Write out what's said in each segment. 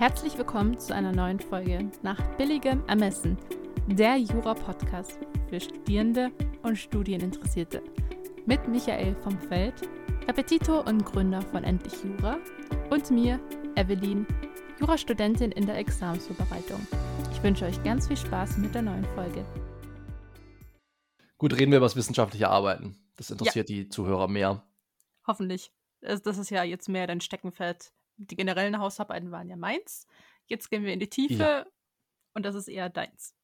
Herzlich willkommen zu einer neuen Folge nach billigem Ermessen, der Jura-Podcast für Studierende und Studieninteressierte. Mit Michael vom Feld, Repetitor und Gründer von Endlich Jura und mir, Evelyn, Jurastudentin in der Examensvorbereitung. Ich wünsche euch ganz viel Spaß mit der neuen Folge. Gut, reden wir über das wissenschaftliche Arbeiten. Das interessiert ja. die Zuhörer mehr. Hoffentlich. Das ist ja jetzt mehr dein Steckenpferd die generellen Hausarbeiten waren ja meins. Jetzt gehen wir in die Tiefe ja. und das ist eher deins.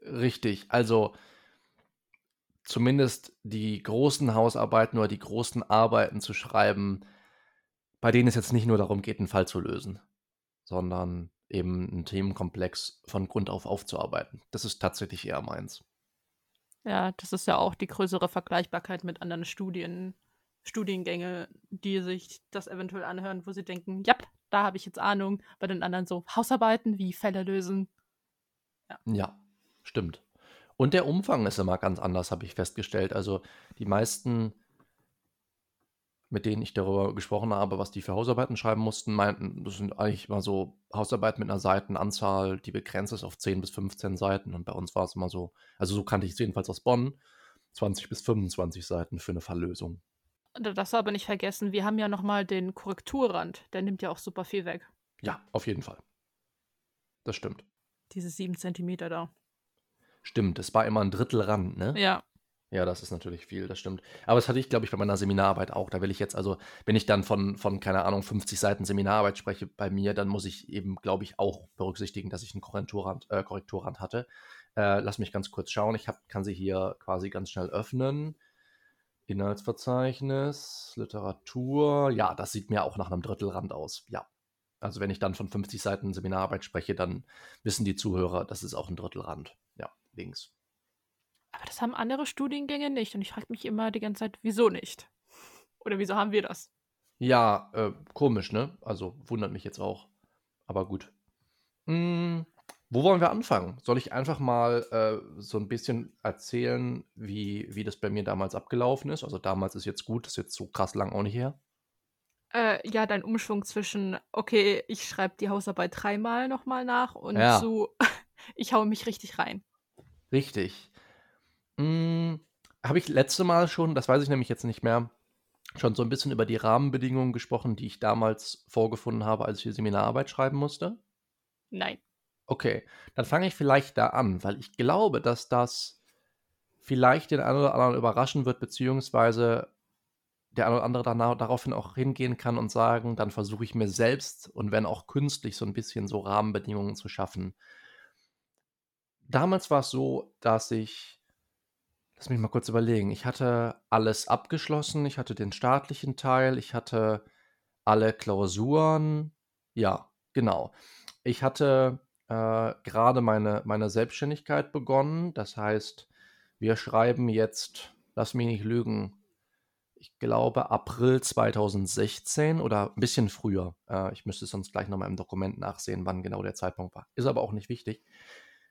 Richtig, also zumindest die großen Hausarbeiten oder die großen Arbeiten zu schreiben, bei denen es jetzt nicht nur darum geht, einen Fall zu lösen, sondern eben einen Themenkomplex von Grund auf aufzuarbeiten. Das ist tatsächlich eher meins. Ja, das ist ja auch die größere Vergleichbarkeit mit anderen Studien, Studiengänge, die sich das eventuell anhören, wo sie denken, ja, da habe ich jetzt Ahnung. Bei den anderen so Hausarbeiten wie Fälle lösen. Ja. ja, stimmt. Und der Umfang ist immer ganz anders, habe ich festgestellt. Also die meisten, mit denen ich darüber gesprochen habe, was die für Hausarbeiten schreiben mussten, meinten, das sind eigentlich immer so Hausarbeiten mit einer Seitenanzahl, die begrenzt ist auf 10 bis 15 Seiten. Und bei uns war es immer so, also so kannte ich es jedenfalls aus Bonn, 20 bis 25 Seiten für eine Falllösung. Das aber nicht vergessen, wir haben ja nochmal den Korrekturrand. Der nimmt ja auch super viel weg. Ja, auf jeden Fall. Das stimmt. Diese sieben Zentimeter da. Stimmt, es war immer ein Drittel Rand, ne? Ja. Ja, das ist natürlich viel, das stimmt. Aber das hatte ich, glaube ich, bei meiner Seminararbeit auch. Da will ich jetzt, also, wenn ich dann von, von, keine Ahnung, 50 Seiten Seminararbeit spreche bei mir, dann muss ich eben, glaube ich, auch berücksichtigen, dass ich einen Korrekturrand, äh, Korrekturrand hatte. Äh, lass mich ganz kurz schauen. Ich hab, kann sie hier quasi ganz schnell öffnen. Inhaltsverzeichnis, Literatur. Ja, das sieht mir auch nach einem Drittelrand aus. Ja. Also wenn ich dann von 50 Seiten Seminararbeit spreche, dann wissen die Zuhörer, das ist auch ein Drittelrand. Ja, links. Aber das haben andere Studiengänge nicht. Und ich frage mich immer die ganze Zeit, wieso nicht? Oder wieso haben wir das? Ja, äh, komisch, ne? Also wundert mich jetzt auch. Aber gut. Hm, wo wollen wir anfangen? Soll ich einfach mal äh, so ein bisschen erzählen, wie, wie das bei mir damals abgelaufen ist? Also damals ist jetzt gut, ist jetzt so krass lang auch nicht her. Äh, ja, dein Umschwung zwischen, okay, ich schreibe die Hausarbeit dreimal nochmal nach und ja. zu, ich haue mich richtig rein. Richtig. Hm, Habe ich letzte Mal schon, das weiß ich nämlich jetzt nicht mehr, schon so ein bisschen über die Rahmenbedingungen gesprochen, die ich damals vorgefunden habe, als ich die Seminararbeit schreiben musste? Nein. Okay, dann fange ich vielleicht da an, weil ich glaube, dass das vielleicht den einen oder anderen überraschen wird, beziehungsweise der eine oder andere danach, daraufhin auch hingehen kann und sagen, dann versuche ich mir selbst und wenn auch künstlich so ein bisschen so Rahmenbedingungen zu schaffen. Damals war es so, dass ich, lass mich mal kurz überlegen, ich hatte alles abgeschlossen, ich hatte den staatlichen Teil, ich hatte alle Klausuren, ja, genau. Ich hatte äh, gerade meine, meine Selbstständigkeit begonnen. Das heißt, wir schreiben jetzt, lass mich nicht lügen, ich glaube April 2016 oder ein bisschen früher. Äh, ich müsste sonst gleich nochmal im Dokument nachsehen, wann genau der Zeitpunkt war. Ist aber auch nicht wichtig.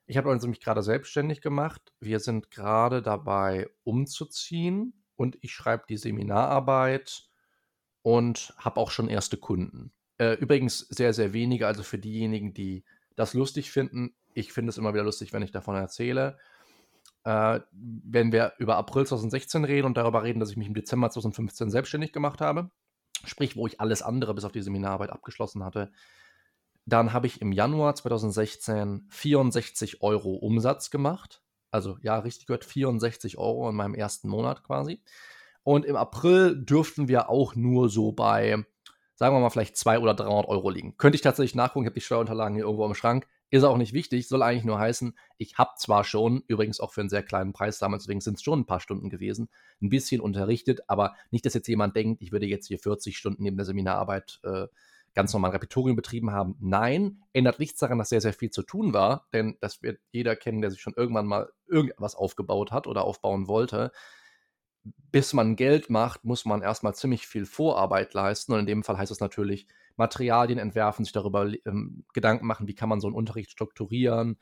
Ich habe also mich gerade selbstständig gemacht. Wir sind gerade dabei umzuziehen und ich schreibe die Seminararbeit und habe auch schon erste Kunden. Äh, übrigens sehr, sehr wenige, also für diejenigen, die das lustig finden. Ich finde es immer wieder lustig, wenn ich davon erzähle. Äh, wenn wir über April 2016 reden und darüber reden, dass ich mich im Dezember 2015 selbstständig gemacht habe, sprich, wo ich alles andere bis auf die Seminararbeit abgeschlossen hatte, dann habe ich im Januar 2016 64 Euro Umsatz gemacht. Also ja, richtig gehört, 64 Euro in meinem ersten Monat quasi. Und im April dürften wir auch nur so bei sagen wir mal, vielleicht 200 oder 300 Euro liegen. Könnte ich tatsächlich nachgucken, ich habe die Steuerunterlagen hier irgendwo im Schrank. Ist auch nicht wichtig, soll eigentlich nur heißen, ich habe zwar schon, übrigens auch für einen sehr kleinen Preis damals, deswegen sind es schon ein paar Stunden gewesen, ein bisschen unterrichtet, aber nicht, dass jetzt jemand denkt, ich würde jetzt hier 40 Stunden neben der Seminararbeit äh, ganz normal Repetitorium betrieben haben. Nein, ändert nichts daran, dass sehr, sehr viel zu tun war, denn das wird jeder kennen, der sich schon irgendwann mal irgendwas aufgebaut hat oder aufbauen wollte bis man Geld macht, muss man erstmal ziemlich viel Vorarbeit leisten. Und in dem Fall heißt es natürlich, Materialien entwerfen, sich darüber ähm, Gedanken machen, wie kann man so einen Unterricht strukturieren.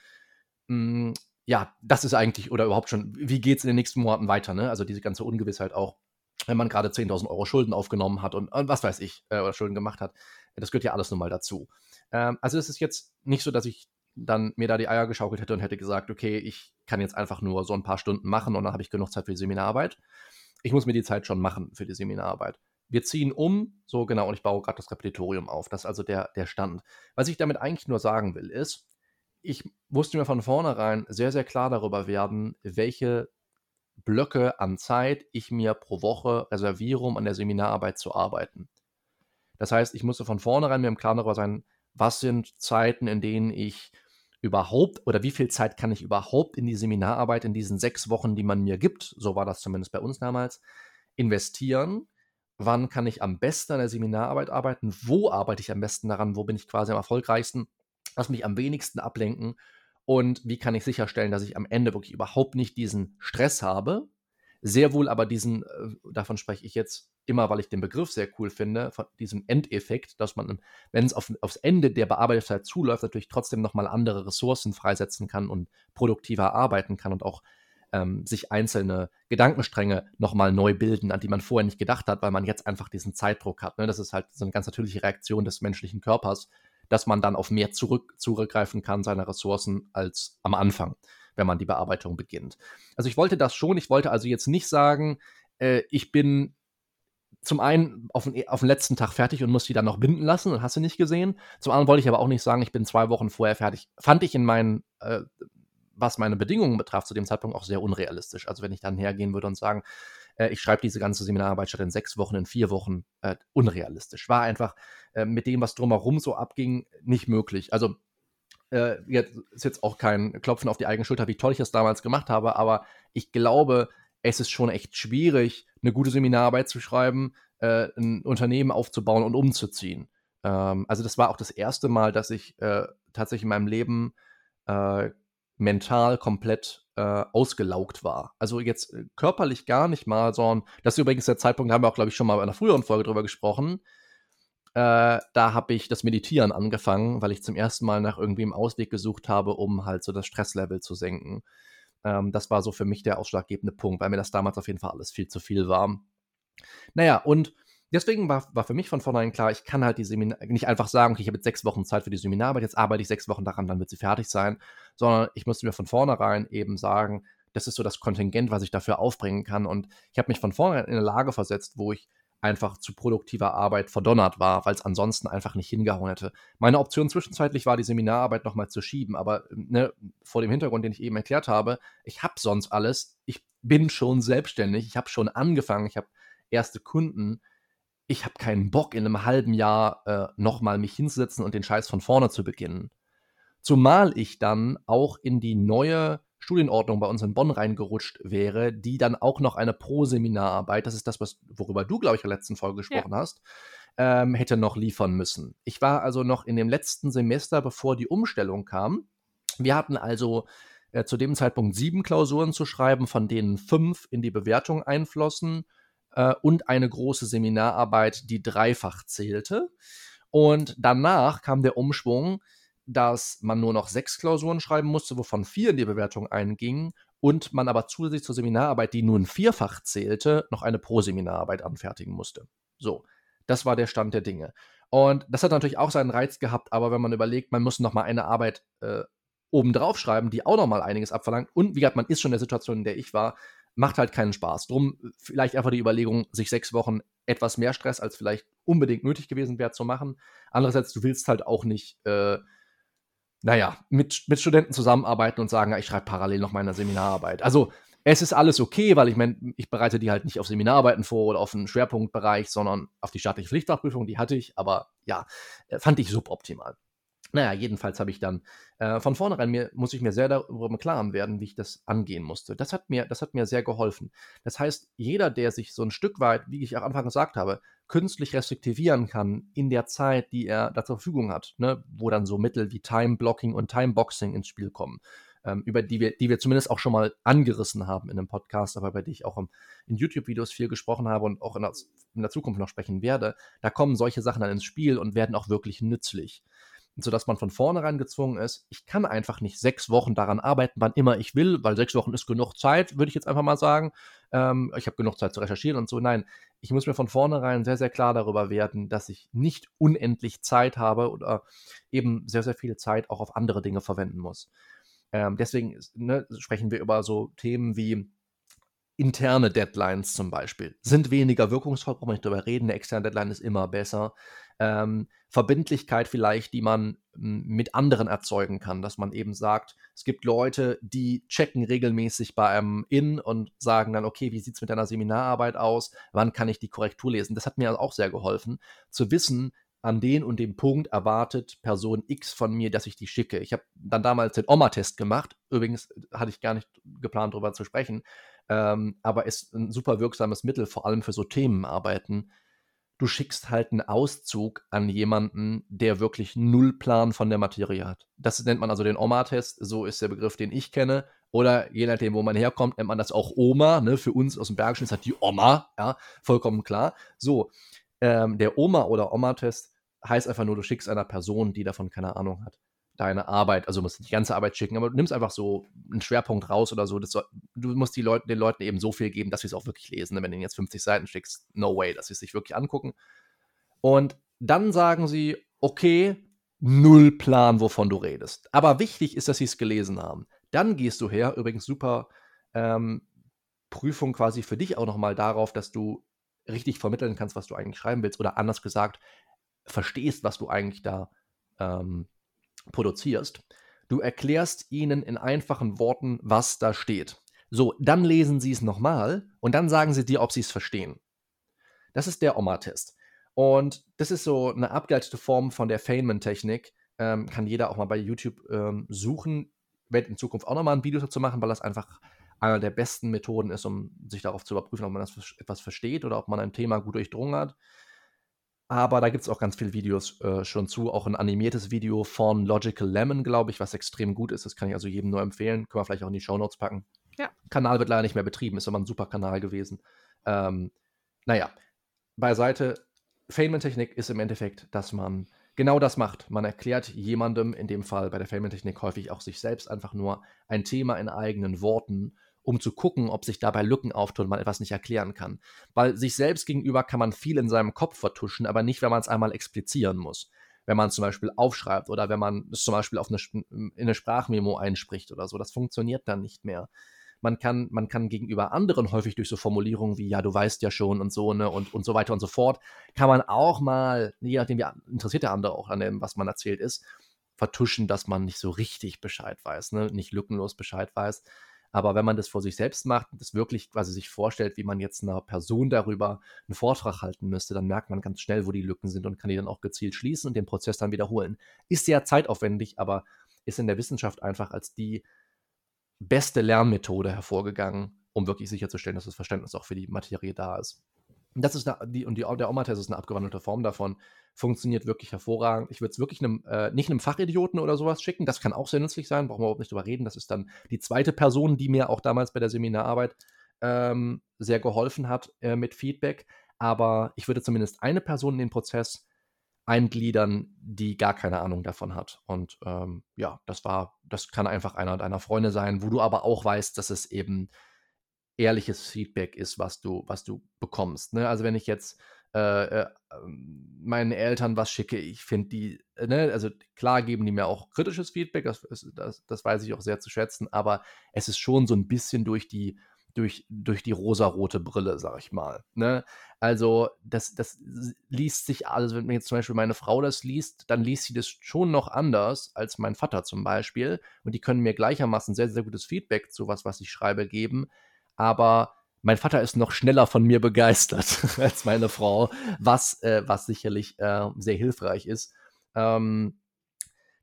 Hm, ja, das ist eigentlich, oder überhaupt schon, wie geht es in den nächsten Monaten weiter? Ne? Also diese ganze Ungewissheit auch, wenn man gerade 10.000 Euro Schulden aufgenommen hat und, und, was weiß ich, äh, oder Schulden gemacht hat. Das gehört ja alles nun mal dazu. Ähm, also es ist jetzt nicht so, dass ich dann mir da die Eier geschaukelt hätte und hätte gesagt, okay, ich kann jetzt einfach nur so ein paar Stunden machen und dann habe ich genug Zeit für die Seminararbeit. Ich muss mir die Zeit schon machen für die Seminararbeit. Wir ziehen um, so genau, und ich baue gerade das Repetitorium auf. Das ist also der, der Stand. Was ich damit eigentlich nur sagen will, ist, ich musste mir von vornherein sehr, sehr klar darüber werden, welche Blöcke an Zeit ich mir pro Woche reserviere, um an der Seminararbeit zu arbeiten. Das heißt, ich musste von vornherein mir im Klaren darüber sein, was sind Zeiten, in denen ich überhaupt oder wie viel Zeit kann ich überhaupt in die Seminararbeit in diesen sechs Wochen, die man mir gibt, so war das zumindest bei uns damals, investieren. Wann kann ich am besten an der Seminararbeit arbeiten? Wo arbeite ich am besten daran? Wo bin ich quasi am erfolgreichsten? Was mich am wenigsten ablenken? Und wie kann ich sicherstellen, dass ich am Ende wirklich überhaupt nicht diesen Stress habe? Sehr wohl aber diesen, äh, davon spreche ich jetzt immer, weil ich den Begriff sehr cool finde, von diesem Endeffekt, dass man, wenn es auf, aufs Ende der Bearbeitungszeit zuläuft, natürlich trotzdem nochmal andere Ressourcen freisetzen kann und produktiver arbeiten kann und auch ähm, sich einzelne Gedankenstränge nochmal neu bilden, an die man vorher nicht gedacht hat, weil man jetzt einfach diesen Zeitdruck hat. Ne? Das ist halt so eine ganz natürliche Reaktion des menschlichen Körpers, dass man dann auf mehr zurück, zurückgreifen kann, seine Ressourcen, als am Anfang, wenn man die Bearbeitung beginnt. Also ich wollte das schon, ich wollte also jetzt nicht sagen, äh, ich bin zum einen auf den, auf den letzten Tag fertig und muss die dann noch binden lassen und hast du nicht gesehen. Zum anderen wollte ich aber auch nicht sagen, ich bin zwei Wochen vorher fertig. Fand ich in meinen, äh, was meine Bedingungen betraf, zu dem Zeitpunkt auch sehr unrealistisch. Also wenn ich dann hergehen würde und sagen, äh, ich schreibe diese ganze Seminararbeit statt in sechs Wochen, in vier Wochen, äh, unrealistisch. War einfach äh, mit dem, was drumherum so abging, nicht möglich. Also äh, jetzt ist jetzt auch kein Klopfen auf die eigene Schulter, wie toll ich das damals gemacht habe, aber ich glaube, es ist schon echt schwierig, eine gute Seminararbeit zu schreiben, äh, ein Unternehmen aufzubauen und umzuziehen. Ähm, also das war auch das erste Mal, dass ich äh, tatsächlich in meinem Leben äh, mental komplett äh, ausgelaugt war. Also jetzt äh, körperlich gar nicht mal, sondern das ist übrigens der Zeitpunkt, da haben wir auch, glaube ich, schon mal in einer früheren Folge drüber gesprochen. Äh, da habe ich das Meditieren angefangen, weil ich zum ersten Mal nach irgendwie einem Ausweg gesucht habe, um halt so das Stresslevel zu senken. Ähm, das war so für mich der ausschlaggebende Punkt, weil mir das damals auf jeden Fall alles viel zu viel war. Naja, und deswegen war, war für mich von vornherein klar, ich kann halt die Seminar nicht einfach sagen, okay, ich habe jetzt sechs Wochen Zeit für die Seminararbeit, jetzt arbeite ich sechs Wochen daran, dann wird sie fertig sein, sondern ich musste mir von vornherein eben sagen, das ist so das Kontingent, was ich dafür aufbringen kann. Und ich habe mich von vornherein in eine Lage versetzt, wo ich einfach zu produktiver Arbeit verdonnert war, weil es ansonsten einfach nicht hingehauen hätte. Meine Option zwischenzeitlich war, die Seminararbeit nochmal zu schieben, aber ne, vor dem Hintergrund, den ich eben erklärt habe, ich habe sonst alles, ich bin schon selbstständig, ich habe schon angefangen, ich habe erste Kunden, ich habe keinen Bock, in einem halben Jahr äh, nochmal mich hinzusetzen und den Scheiß von vorne zu beginnen. Zumal ich dann auch in die neue Studienordnung bei uns in Bonn reingerutscht wäre, die dann auch noch eine Pro-Seminararbeit, das ist das, was, worüber du, glaube ich, in der letzten Folge gesprochen ja. hast, ähm, hätte noch liefern müssen. Ich war also noch in dem letzten Semester, bevor die Umstellung kam. Wir hatten also äh, zu dem Zeitpunkt sieben Klausuren zu schreiben, von denen fünf in die Bewertung einflossen äh, und eine große Seminararbeit, die dreifach zählte. Und danach kam der Umschwung, dass man nur noch sechs Klausuren schreiben musste, wovon vier in die Bewertung eingingen und man aber zusätzlich zur Seminararbeit, die nun vierfach zählte, noch eine Pro-Seminararbeit anfertigen musste. So, das war der Stand der Dinge. Und das hat natürlich auch seinen Reiz gehabt, aber wenn man überlegt, man muss noch mal eine Arbeit äh, obendrauf schreiben, die auch noch mal einiges abverlangt und wie gesagt, man ist schon in der Situation, in der ich war, macht halt keinen Spaß. Drum vielleicht einfach die Überlegung, sich sechs Wochen etwas mehr Stress als vielleicht unbedingt nötig gewesen wäre zu machen. Andererseits, du willst halt auch nicht äh, naja, mit, mit Studenten zusammenarbeiten und sagen, ich schreibe parallel noch meine Seminararbeit. Also es ist alles okay, weil ich meine, ich bereite die halt nicht auf Seminararbeiten vor oder auf einen Schwerpunktbereich, sondern auf die staatliche Pflichtfachprüfung, die hatte ich, aber ja, äh, fand ich suboptimal. Naja, jedenfalls habe ich dann äh, von vornherein mir, muss ich mir sehr darüber im Klaren werden, wie ich das angehen musste. Das hat, mir, das hat mir sehr geholfen. Das heißt, jeder, der sich so ein Stück weit, wie ich auch Anfang gesagt habe, künstlich restriktivieren kann in der Zeit, die er da zur Verfügung hat, ne, wo dann so Mittel wie Time-Blocking und Time-Boxing ins Spiel kommen, ähm, über die wir, die wir zumindest auch schon mal angerissen haben in einem Podcast, aber bei die ich auch im, in YouTube-Videos viel gesprochen habe und auch in der, in der Zukunft noch sprechen werde, da kommen solche Sachen dann ins Spiel und werden auch wirklich nützlich. Sodass man von vornherein gezwungen ist, ich kann einfach nicht sechs Wochen daran arbeiten, wann immer ich will, weil sechs Wochen ist genug Zeit, würde ich jetzt einfach mal sagen. Ähm, ich habe genug Zeit zu recherchieren und so. Nein, ich muss mir von vornherein sehr, sehr klar darüber werden, dass ich nicht unendlich Zeit habe oder eben sehr, sehr viel Zeit auch auf andere Dinge verwenden muss. Ähm, deswegen ne, sprechen wir über so Themen wie interne Deadlines zum Beispiel sind weniger wirkungsvoll, brauchen wir nicht drüber reden. Eine externe Deadline ist immer besser. Ähm, Verbindlichkeit vielleicht, die man hm, mit anderen erzeugen kann, dass man eben sagt, es gibt Leute, die checken regelmäßig bei einem In und sagen dann, okay, wie sieht es mit deiner Seminararbeit aus? Wann kann ich die Korrektur lesen? Das hat mir auch sehr geholfen, zu wissen, an den und dem Punkt erwartet Person X von mir, dass ich die schicke. Ich habe dann damals den Oma-Test gemacht. Übrigens hatte ich gar nicht geplant, darüber zu sprechen ähm, aber ist ein super wirksames Mittel, vor allem für so Themenarbeiten. Du schickst halt einen Auszug an jemanden, der wirklich null Plan von der Materie hat. Das nennt man also den Oma-Test, so ist der Begriff, den ich kenne. Oder je nachdem, wo man herkommt, nennt man das auch Oma. Ne? Für uns aus dem Bergischen ist das die Oma, ja, vollkommen klar. So, ähm, der Oma- oder Oma-Test heißt einfach nur, du schickst einer Person, die davon keine Ahnung hat deine Arbeit, also musst nicht die ganze Arbeit schicken, aber du nimmst einfach so einen Schwerpunkt raus oder so. Soll, du musst Leute, den Leuten eben so viel geben, dass sie es auch wirklich lesen. Wenn du ihnen jetzt 50 Seiten schickst, no way, dass sie es sich wirklich angucken. Und dann sagen sie, okay, null Plan, wovon du redest. Aber wichtig ist, dass sie es gelesen haben. Dann gehst du her, übrigens super ähm, Prüfung quasi für dich auch nochmal darauf, dass du richtig vermitteln kannst, was du eigentlich schreiben willst oder anders gesagt, verstehst, was du eigentlich da ähm, produzierst. Du erklärst ihnen in einfachen Worten, was da steht. So, dann lesen sie es nochmal und dann sagen sie dir, ob sie es verstehen. Das ist der Oma-Test. Und das ist so eine abgeleitete Form von der Feynman-Technik. Ähm, kann jeder auch mal bei YouTube ähm, suchen. Werde in Zukunft auch nochmal ein Video dazu machen, weil das einfach einer der besten Methoden ist, um sich darauf zu überprüfen, ob man das etwas versteht oder ob man ein Thema gut durchdrungen hat. Aber da gibt es auch ganz viele Videos äh, schon zu. Auch ein animiertes Video von Logical Lemon, glaube ich, was extrem gut ist. Das kann ich also jedem nur empfehlen. Können wir vielleicht auch in die Show Notes packen. Ja. Kanal wird leider nicht mehr betrieben, ist aber ein super Kanal gewesen. Ähm, naja, beiseite. Feynman-Technik ist im Endeffekt, dass man genau das macht. Man erklärt jemandem, in dem Fall bei der Feynman-Technik häufig auch sich selbst einfach nur ein Thema in eigenen Worten um zu gucken, ob sich dabei Lücken auftun, man etwas nicht erklären kann. Weil sich selbst gegenüber kann man viel in seinem Kopf vertuschen, aber nicht, wenn man es einmal explizieren muss. Wenn man zum Beispiel aufschreibt oder wenn man es zum Beispiel auf eine, in eine Sprachmemo einspricht oder so. Das funktioniert dann nicht mehr. Man kann, man kann gegenüber anderen häufig durch so Formulierungen wie, ja, du weißt ja schon und so, ne, und, und so weiter und so fort, kann man auch mal, je nachdem, wie interessiert der andere auch an dem, was man erzählt ist, vertuschen, dass man nicht so richtig Bescheid weiß, ne, nicht lückenlos Bescheid weiß. Aber wenn man das vor sich selbst macht und das wirklich quasi sich vorstellt, wie man jetzt einer Person darüber einen Vortrag halten müsste, dann merkt man ganz schnell, wo die Lücken sind und kann die dann auch gezielt schließen und den Prozess dann wiederholen. Ist sehr zeitaufwendig, aber ist in der Wissenschaft einfach als die beste Lernmethode hervorgegangen, um wirklich sicherzustellen, dass das Verständnis auch für die Materie da ist. Das ist eine, die, und die, der Oma-Test ist eine abgewandelte Form davon. Funktioniert wirklich hervorragend. Ich würde es wirklich einem, äh, nicht einem Fachidioten oder sowas schicken. Das kann auch sehr nützlich sein, brauchen wir überhaupt nicht drüber reden. Das ist dann die zweite Person, die mir auch damals bei der Seminararbeit ähm, sehr geholfen hat äh, mit Feedback. Aber ich würde zumindest eine Person in den Prozess eingliedern, die gar keine Ahnung davon hat. Und ähm, ja, das war, das kann einfach einer deiner Freunde sein, wo du aber auch weißt, dass es eben ehrliches Feedback ist, was du, was du bekommst. Ne? Also wenn ich jetzt äh, äh, ähm, meinen Eltern was schicke, ich finde die, äh, ne, also klar geben die mir auch kritisches Feedback, das, das, das weiß ich auch sehr zu schätzen, aber es ist schon so ein bisschen durch die, durch, durch die rosarote Brille, sag ich mal. Ne? Also, das, das liest sich, also wenn jetzt zum Beispiel meine Frau das liest, dann liest sie das schon noch anders als mein Vater zum Beispiel. Und die können mir gleichermaßen sehr, sehr gutes Feedback zu was, was ich schreibe, geben aber mein Vater ist noch schneller von mir begeistert als meine Frau, was, äh, was sicherlich äh, sehr hilfreich ist. Ähm,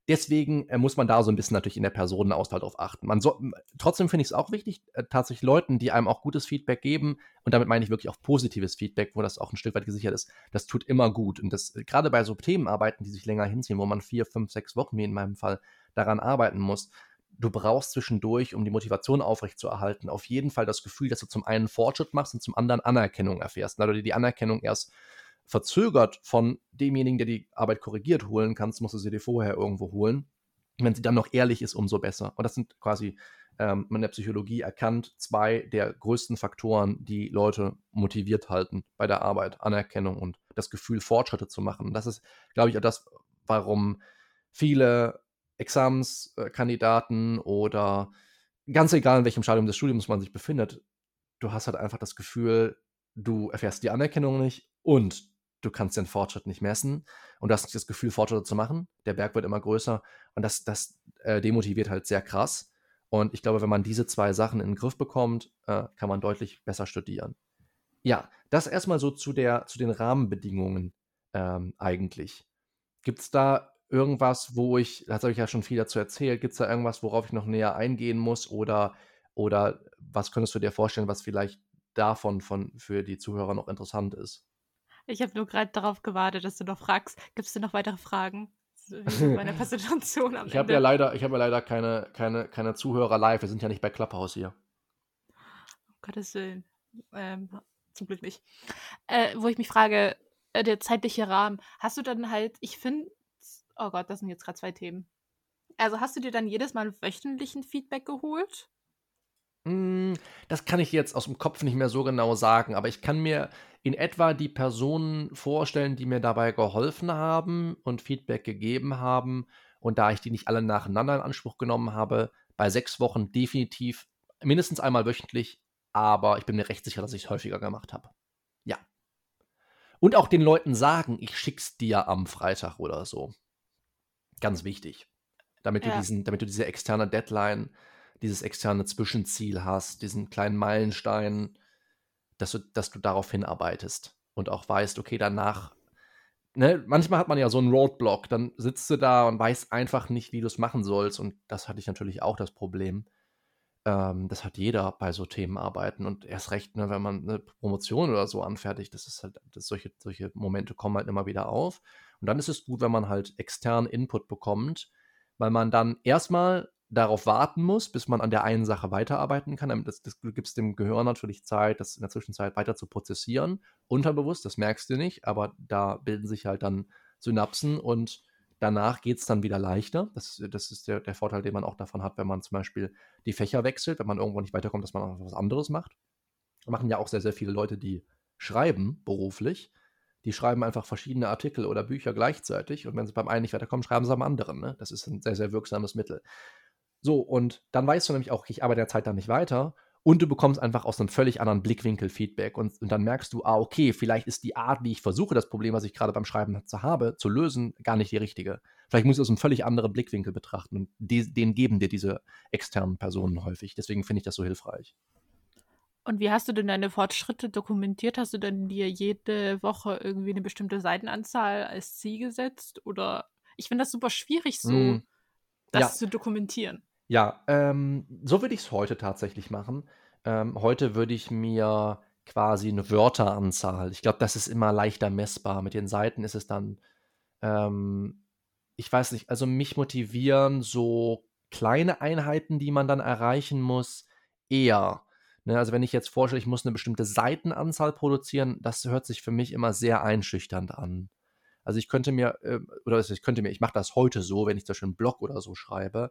deswegen äh, muss man da so ein bisschen natürlich in der Personenauswahl drauf achten. Man so, trotzdem finde ich es auch wichtig, äh, tatsächlich Leuten, die einem auch gutes Feedback geben, und damit meine ich wirklich auch positives Feedback, wo das auch ein Stück weit gesichert ist, das tut immer gut. Und das gerade bei so Themenarbeiten, die sich länger hinziehen, wo man vier, fünf, sechs Wochen, wie in meinem Fall, daran arbeiten muss, du brauchst zwischendurch, um die Motivation aufrechtzuerhalten, auf jeden Fall das Gefühl, dass du zum einen Fortschritt machst und zum anderen Anerkennung erfährst. Da du dir die Anerkennung erst verzögert von demjenigen, der die Arbeit korrigiert, holen kannst, musst du sie dir vorher irgendwo holen. Wenn sie dann noch ehrlich ist, umso besser. Und das sind quasi ähm, in der Psychologie erkannt zwei der größten Faktoren, die Leute motiviert halten bei der Arbeit. Anerkennung und das Gefühl, Fortschritte zu machen. Und das ist, glaube ich, auch das, warum viele Examenskandidaten oder ganz egal, in welchem Stadium des Studiums man sich befindet, du hast halt einfach das Gefühl, du erfährst die Anerkennung nicht und du kannst den Fortschritt nicht messen und du hast nicht das Gefühl, Fortschritte zu machen. Der Berg wird immer größer und das, das äh, demotiviert halt sehr krass. Und ich glaube, wenn man diese zwei Sachen in den Griff bekommt, äh, kann man deutlich besser studieren. Ja, das erstmal so zu, der, zu den Rahmenbedingungen ähm, eigentlich. Gibt es da irgendwas, wo ich, das habe ich ja schon viel dazu erzählt, gibt es da irgendwas, worauf ich noch näher eingehen muss oder, oder was könntest du dir vorstellen, was vielleicht davon von, für die Zuhörer noch interessant ist? Ich habe nur gerade darauf gewartet, dass du noch fragst, gibt es denn noch weitere Fragen? Meine Präsentation am ich habe ja leider, ich habe ja leider keine, keine, keine Zuhörer live. Wir sind ja nicht bei Clubhouse hier. Um Gottes Willen. Ähm, zum Glück nicht. Äh, wo ich mich frage, äh, der zeitliche Rahmen, hast du dann halt, ich finde, oh Gott, das sind jetzt gerade zwei Themen. Also hast du dir dann jedes Mal wöchentlichen Feedback geholt? Hm, das kann ich jetzt aus dem Kopf nicht mehr so genau sagen, aber ich kann mir in etwa die Personen vorstellen, die mir dabei geholfen haben und Feedback gegeben haben. Und da ich die nicht alle nacheinander in Anspruch genommen habe, bei sechs Wochen definitiv mindestens einmal wöchentlich, aber ich bin mir recht sicher, dass ich es häufiger gemacht habe. Ja. Und auch den Leuten sagen, ich schick's dir am Freitag oder so. Ganz wichtig. Damit, ja. du, diesen, damit du diese externe Deadline, dieses externe Zwischenziel hast, diesen kleinen Meilenstein, dass du, dass du darauf hinarbeitest und auch weißt, okay, danach, ne, manchmal hat man ja so einen Roadblock, dann sitzt du da und weißt einfach nicht, wie du es machen sollst. Und das hatte ich natürlich auch das Problem. Ähm, das hat jeder bei so Themen arbeiten und erst recht, ne, wenn man eine Promotion oder so anfertigt, das ist halt, das, solche, solche Momente kommen halt immer wieder auf. Und dann ist es gut, wenn man halt externen Input bekommt, weil man dann erstmal darauf warten muss, bis man an der einen Sache weiterarbeiten kann. Das, das gibt dem Gehirn natürlich Zeit, das in der Zwischenzeit weiter zu prozessieren. Unterbewusst, das merkst du nicht, aber da bilden sich halt dann Synapsen und danach geht es dann wieder leichter. Das, das ist der, der, Vorteil, den man auch davon hat, wenn man zum Beispiel die Fächer wechselt, wenn man irgendwo nicht weiterkommt, dass man auch was anderes macht. Machen ja auch sehr, sehr viele Leute, die schreiben beruflich. Die schreiben einfach verschiedene Artikel oder Bücher gleichzeitig und wenn sie beim einen nicht weiterkommen, schreiben sie am anderen. Ne? Das ist ein sehr, sehr wirksames Mittel. So, und dann weißt du nämlich auch, ich arbeite der Zeit dann nicht weiter. Und du bekommst einfach aus einem völlig anderen Blickwinkel Feedback. Und, und, dann merkst du, ah, okay, vielleicht ist die Art, wie ich versuche, das Problem, was ich gerade beim Schreiben zu habe, zu lösen, gar nicht die richtige. Vielleicht muss ich aus einem völlig anderen Blickwinkel betrachten. Und die, den geben dir diese externen Personen häufig. Deswegen finde ich das so hilfreich. Und wie hast du denn deine Fortschritte dokumentiert? Hast du denn dir jede Woche irgendwie eine bestimmte Seitenanzahl als Ziel gesetzt? Oder ich finde das super schwierig, so mm, das ja. zu dokumentieren. Ja, ähm, so würde ich es heute tatsächlich machen. Ähm, heute würde ich mir quasi eine Wörteranzahl ich glaube, das ist immer leichter messbar. Mit den Seiten ist es dann, ähm ich weiß nicht, also mich motivieren so kleine Einheiten, die man dann erreichen muss, eher. Ne, also wenn ich jetzt vorstelle, ich muss eine bestimmte Seitenanzahl produzieren, das hört sich für mich immer sehr einschüchternd an. Also ich könnte mir, äh, oder ich könnte mir, ich mache das heute so, wenn ich zum Beispiel einen Blog oder so schreibe,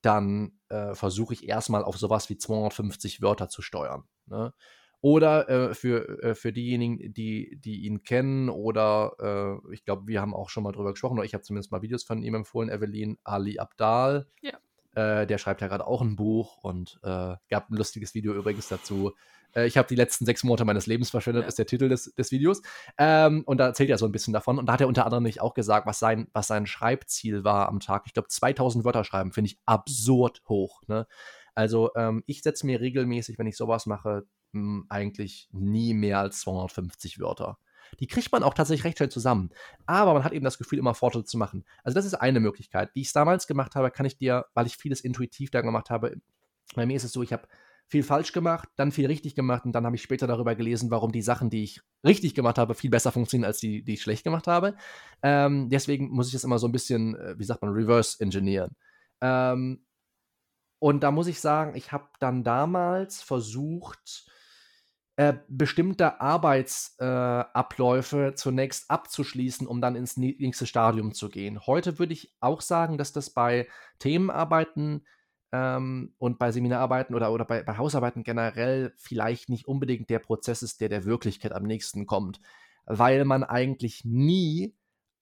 dann äh, versuche ich erstmal auf sowas wie 250 Wörter zu steuern. Ne? Oder äh, für, äh, für diejenigen, die, die ihn kennen, oder äh, ich glaube, wir haben auch schon mal drüber gesprochen, oder ich habe zumindest mal Videos von ihm empfohlen, Evelyn Ali Abdal. Ja. Äh, der schreibt ja gerade auch ein Buch und äh, gab ein lustiges Video übrigens dazu, äh, ich habe die letzten sechs Monate meines Lebens verschwendet, ja. ist der Titel des, des Videos. Ähm, und da erzählt er so ein bisschen davon. Und da hat er unter anderem nicht auch gesagt, was sein, was sein Schreibziel war am Tag. Ich glaube, 2000 Wörter schreiben finde ich absurd hoch. Ne? Also ähm, ich setze mir regelmäßig, wenn ich sowas mache, mh, hm, eigentlich nie mehr als 250 Wörter. Die kriegt man auch tatsächlich recht schnell zusammen. Aber man hat eben das Gefühl, immer Fortschritte zu machen. Also das ist eine Möglichkeit. Wie ich es damals gemacht habe, kann ich dir, weil ich vieles intuitiv da gemacht habe, bei mir ist es so, ich habe viel falsch gemacht, dann viel richtig gemacht und dann habe ich später darüber gelesen, warum die Sachen, die ich richtig gemacht habe, viel besser funktionieren als die, die ich schlecht gemacht habe. Ähm, deswegen muss ich das immer so ein bisschen, äh, wie sagt man, reverse engineeren. Ähm, und da muss ich sagen, ich habe dann damals versucht, äh, bestimmte Arbeitsabläufe äh, zunächst abzuschließen, um dann ins nächste Stadium zu gehen. Heute würde ich auch sagen, dass das bei Themenarbeiten ähm, und bei Seminararbeiten oder, oder bei, bei Hausarbeiten generell vielleicht nicht unbedingt der Prozess ist, der der Wirklichkeit am nächsten kommt, weil man eigentlich nie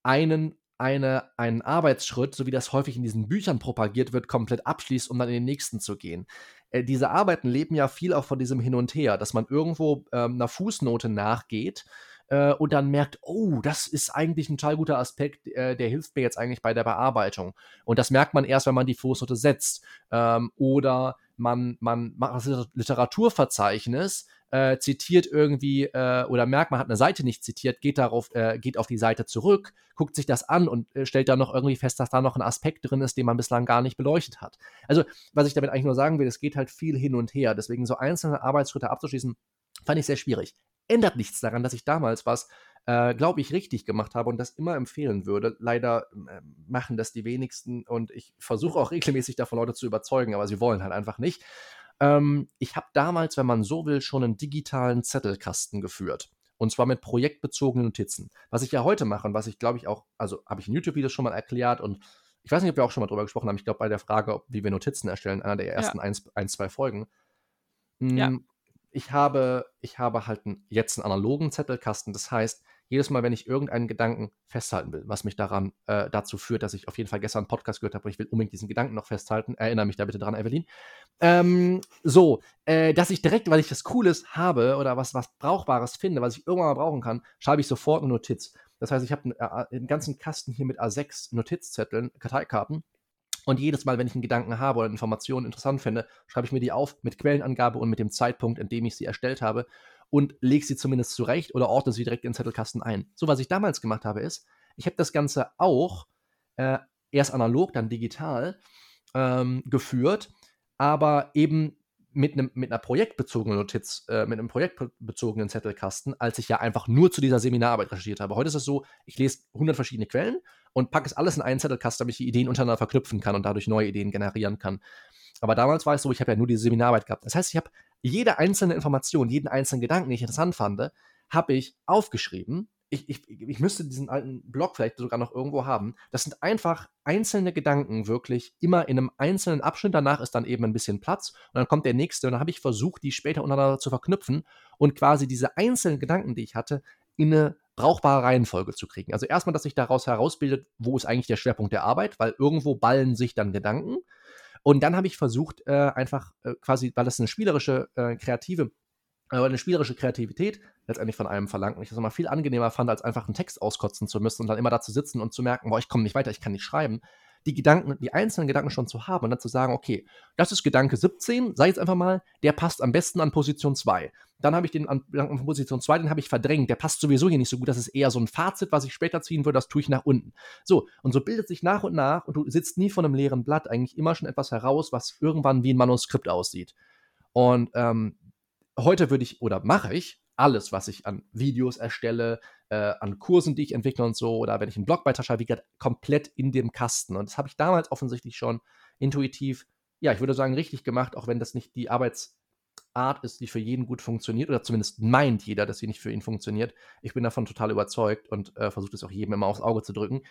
einen eine, einen Arbeitsschritt, so wie das häufig in diesen Büchern propagiert wird, komplett abschließt, um dann in den nächsten zu gehen. Äh, diese Arbeiten leben ja viel auch von diesem Hin und Her, dass man irgendwo ähm, einer Fußnote nachgeht äh, und dann merkt, oh, das ist eigentlich ein total guter Aspekt, äh, der hilft mir jetzt eigentlich bei der Bearbeitung. Und das merkt man erst, wenn man die Fußnote setzt. Ähm, oder man, man macht das Literaturverzeichnis, äh, zitiert irgendwie äh, oder merkt, man hat eine Seite nicht zitiert, geht darauf, äh, geht auf die Seite zurück, guckt sich das an und äh, stellt dann noch irgendwie fest, dass da noch ein Aspekt drin ist, den man bislang gar nicht beleuchtet hat. Also, was ich damit eigentlich nur sagen will, es geht halt viel hin und her. Deswegen so einzelne Arbeitsschritte abzuschließen, fand ich sehr schwierig. Ändert nichts daran, dass ich damals was äh, glaube ich, richtig gemacht habe und das immer empfehlen würde. Leider äh, machen das die wenigsten und ich versuche auch regelmäßig davon Leute zu überzeugen, aber sie wollen halt einfach nicht. Ähm, ich habe damals, wenn man so will, schon einen digitalen Zettelkasten geführt. Und zwar mit projektbezogenen Notizen. Was ich ja heute mache und was ich glaube ich auch, also habe ich in YouTube-Videos schon mal erklärt und ich weiß nicht, ob wir auch schon mal drüber gesprochen haben. Ich glaube, bei der Frage, wie wir Notizen erstellen, einer der ersten ja. ein, ein, zwei Folgen. Ja. Hm, ich habe, ich habe halt jetzt einen analogen Zettelkasten. Das heißt, jedes Mal, wenn ich irgendeinen Gedanken festhalten will, was mich daran äh, dazu führt, dass ich auf jeden Fall gestern einen Podcast gehört habe und ich will unbedingt diesen Gedanken noch festhalten, erinnere mich da bitte dran, Evelyn. Ähm, so, äh, dass ich direkt, weil ich das Cooles habe oder was, was Brauchbares finde, was ich irgendwann mal brauchen kann, schreibe ich sofort eine Notiz. Das heißt, ich habe einen, äh, einen ganzen Kasten hier mit A6 Notizzetteln, Karteikarten. Und jedes Mal, wenn ich einen Gedanken habe oder Informationen interessant finde, schreibe ich mir die auf mit Quellenangabe und mit dem Zeitpunkt, in dem ich sie erstellt habe und lege sie zumindest zurecht oder ordne sie direkt in den Zettelkasten ein. So, was ich damals gemacht habe, ist, ich habe das Ganze auch äh, erst analog, dann digital ähm, geführt, aber eben mit, einem, mit einer projektbezogenen Notiz, äh, mit einem projektbezogenen Zettelkasten, als ich ja einfach nur zu dieser Seminararbeit recherchiert habe. Heute ist es so, ich lese 100 verschiedene Quellen und packe es alles in einen Zettelkasten, damit ich die Ideen untereinander verknüpfen kann und dadurch neue Ideen generieren kann. Aber damals war es so, ich habe ja nur diese Seminararbeit gehabt. Das heißt, ich habe jede einzelne Information, jeden einzelnen Gedanken, den ich interessant fand, habe ich aufgeschrieben. Ich, ich, ich müsste diesen alten Blog vielleicht sogar noch irgendwo haben. Das sind einfach einzelne Gedanken, wirklich immer in einem einzelnen Abschnitt. Danach ist dann eben ein bisschen Platz und dann kommt der nächste. Und dann habe ich versucht, die später untereinander zu verknüpfen und quasi diese einzelnen Gedanken, die ich hatte, in eine brauchbare Reihenfolge zu kriegen. Also erstmal, dass sich daraus herausbildet, wo ist eigentlich der Schwerpunkt der Arbeit, weil irgendwo ballen sich dann Gedanken. Und dann habe ich versucht, äh, einfach äh, quasi, weil das eine spielerische, äh, kreative, äh, eine spielerische Kreativität letztendlich von einem verlangt und ich das immer viel angenehmer fand, als einfach einen Text auskotzen zu müssen und dann immer da zu sitzen und zu merken, boah, ich komme nicht weiter, ich kann nicht schreiben, die Gedanken, die einzelnen Gedanken schon zu haben und dann zu sagen, okay, das ist Gedanke 17, sag jetzt einfach mal, der passt am besten an Position 2. Dann habe ich den an, an Position 2, den habe ich verdrängt, der passt sowieso hier nicht so gut, das ist eher so ein Fazit, was ich später ziehen würde, das tue ich nach unten. So, und so bildet sich nach und nach und du sitzt nie von einem leeren Blatt eigentlich immer schon etwas heraus, was irgendwann wie ein Manuskript aussieht. Und ähm, heute würde ich oder mache ich alles, was ich an Videos erstelle, äh, an Kursen, die ich entwickle und so, oder wenn ich einen Blogbeitrag schreibe, wie gesagt, komplett in dem Kasten. Und das habe ich damals offensichtlich schon intuitiv, ja, ich würde sagen, richtig gemacht, auch wenn das nicht die Arbeitsart ist, die für jeden gut funktioniert, oder zumindest meint jeder, dass sie nicht für ihn funktioniert. Ich bin davon total überzeugt und äh, versuche es auch jedem immer aufs Auge zu drücken,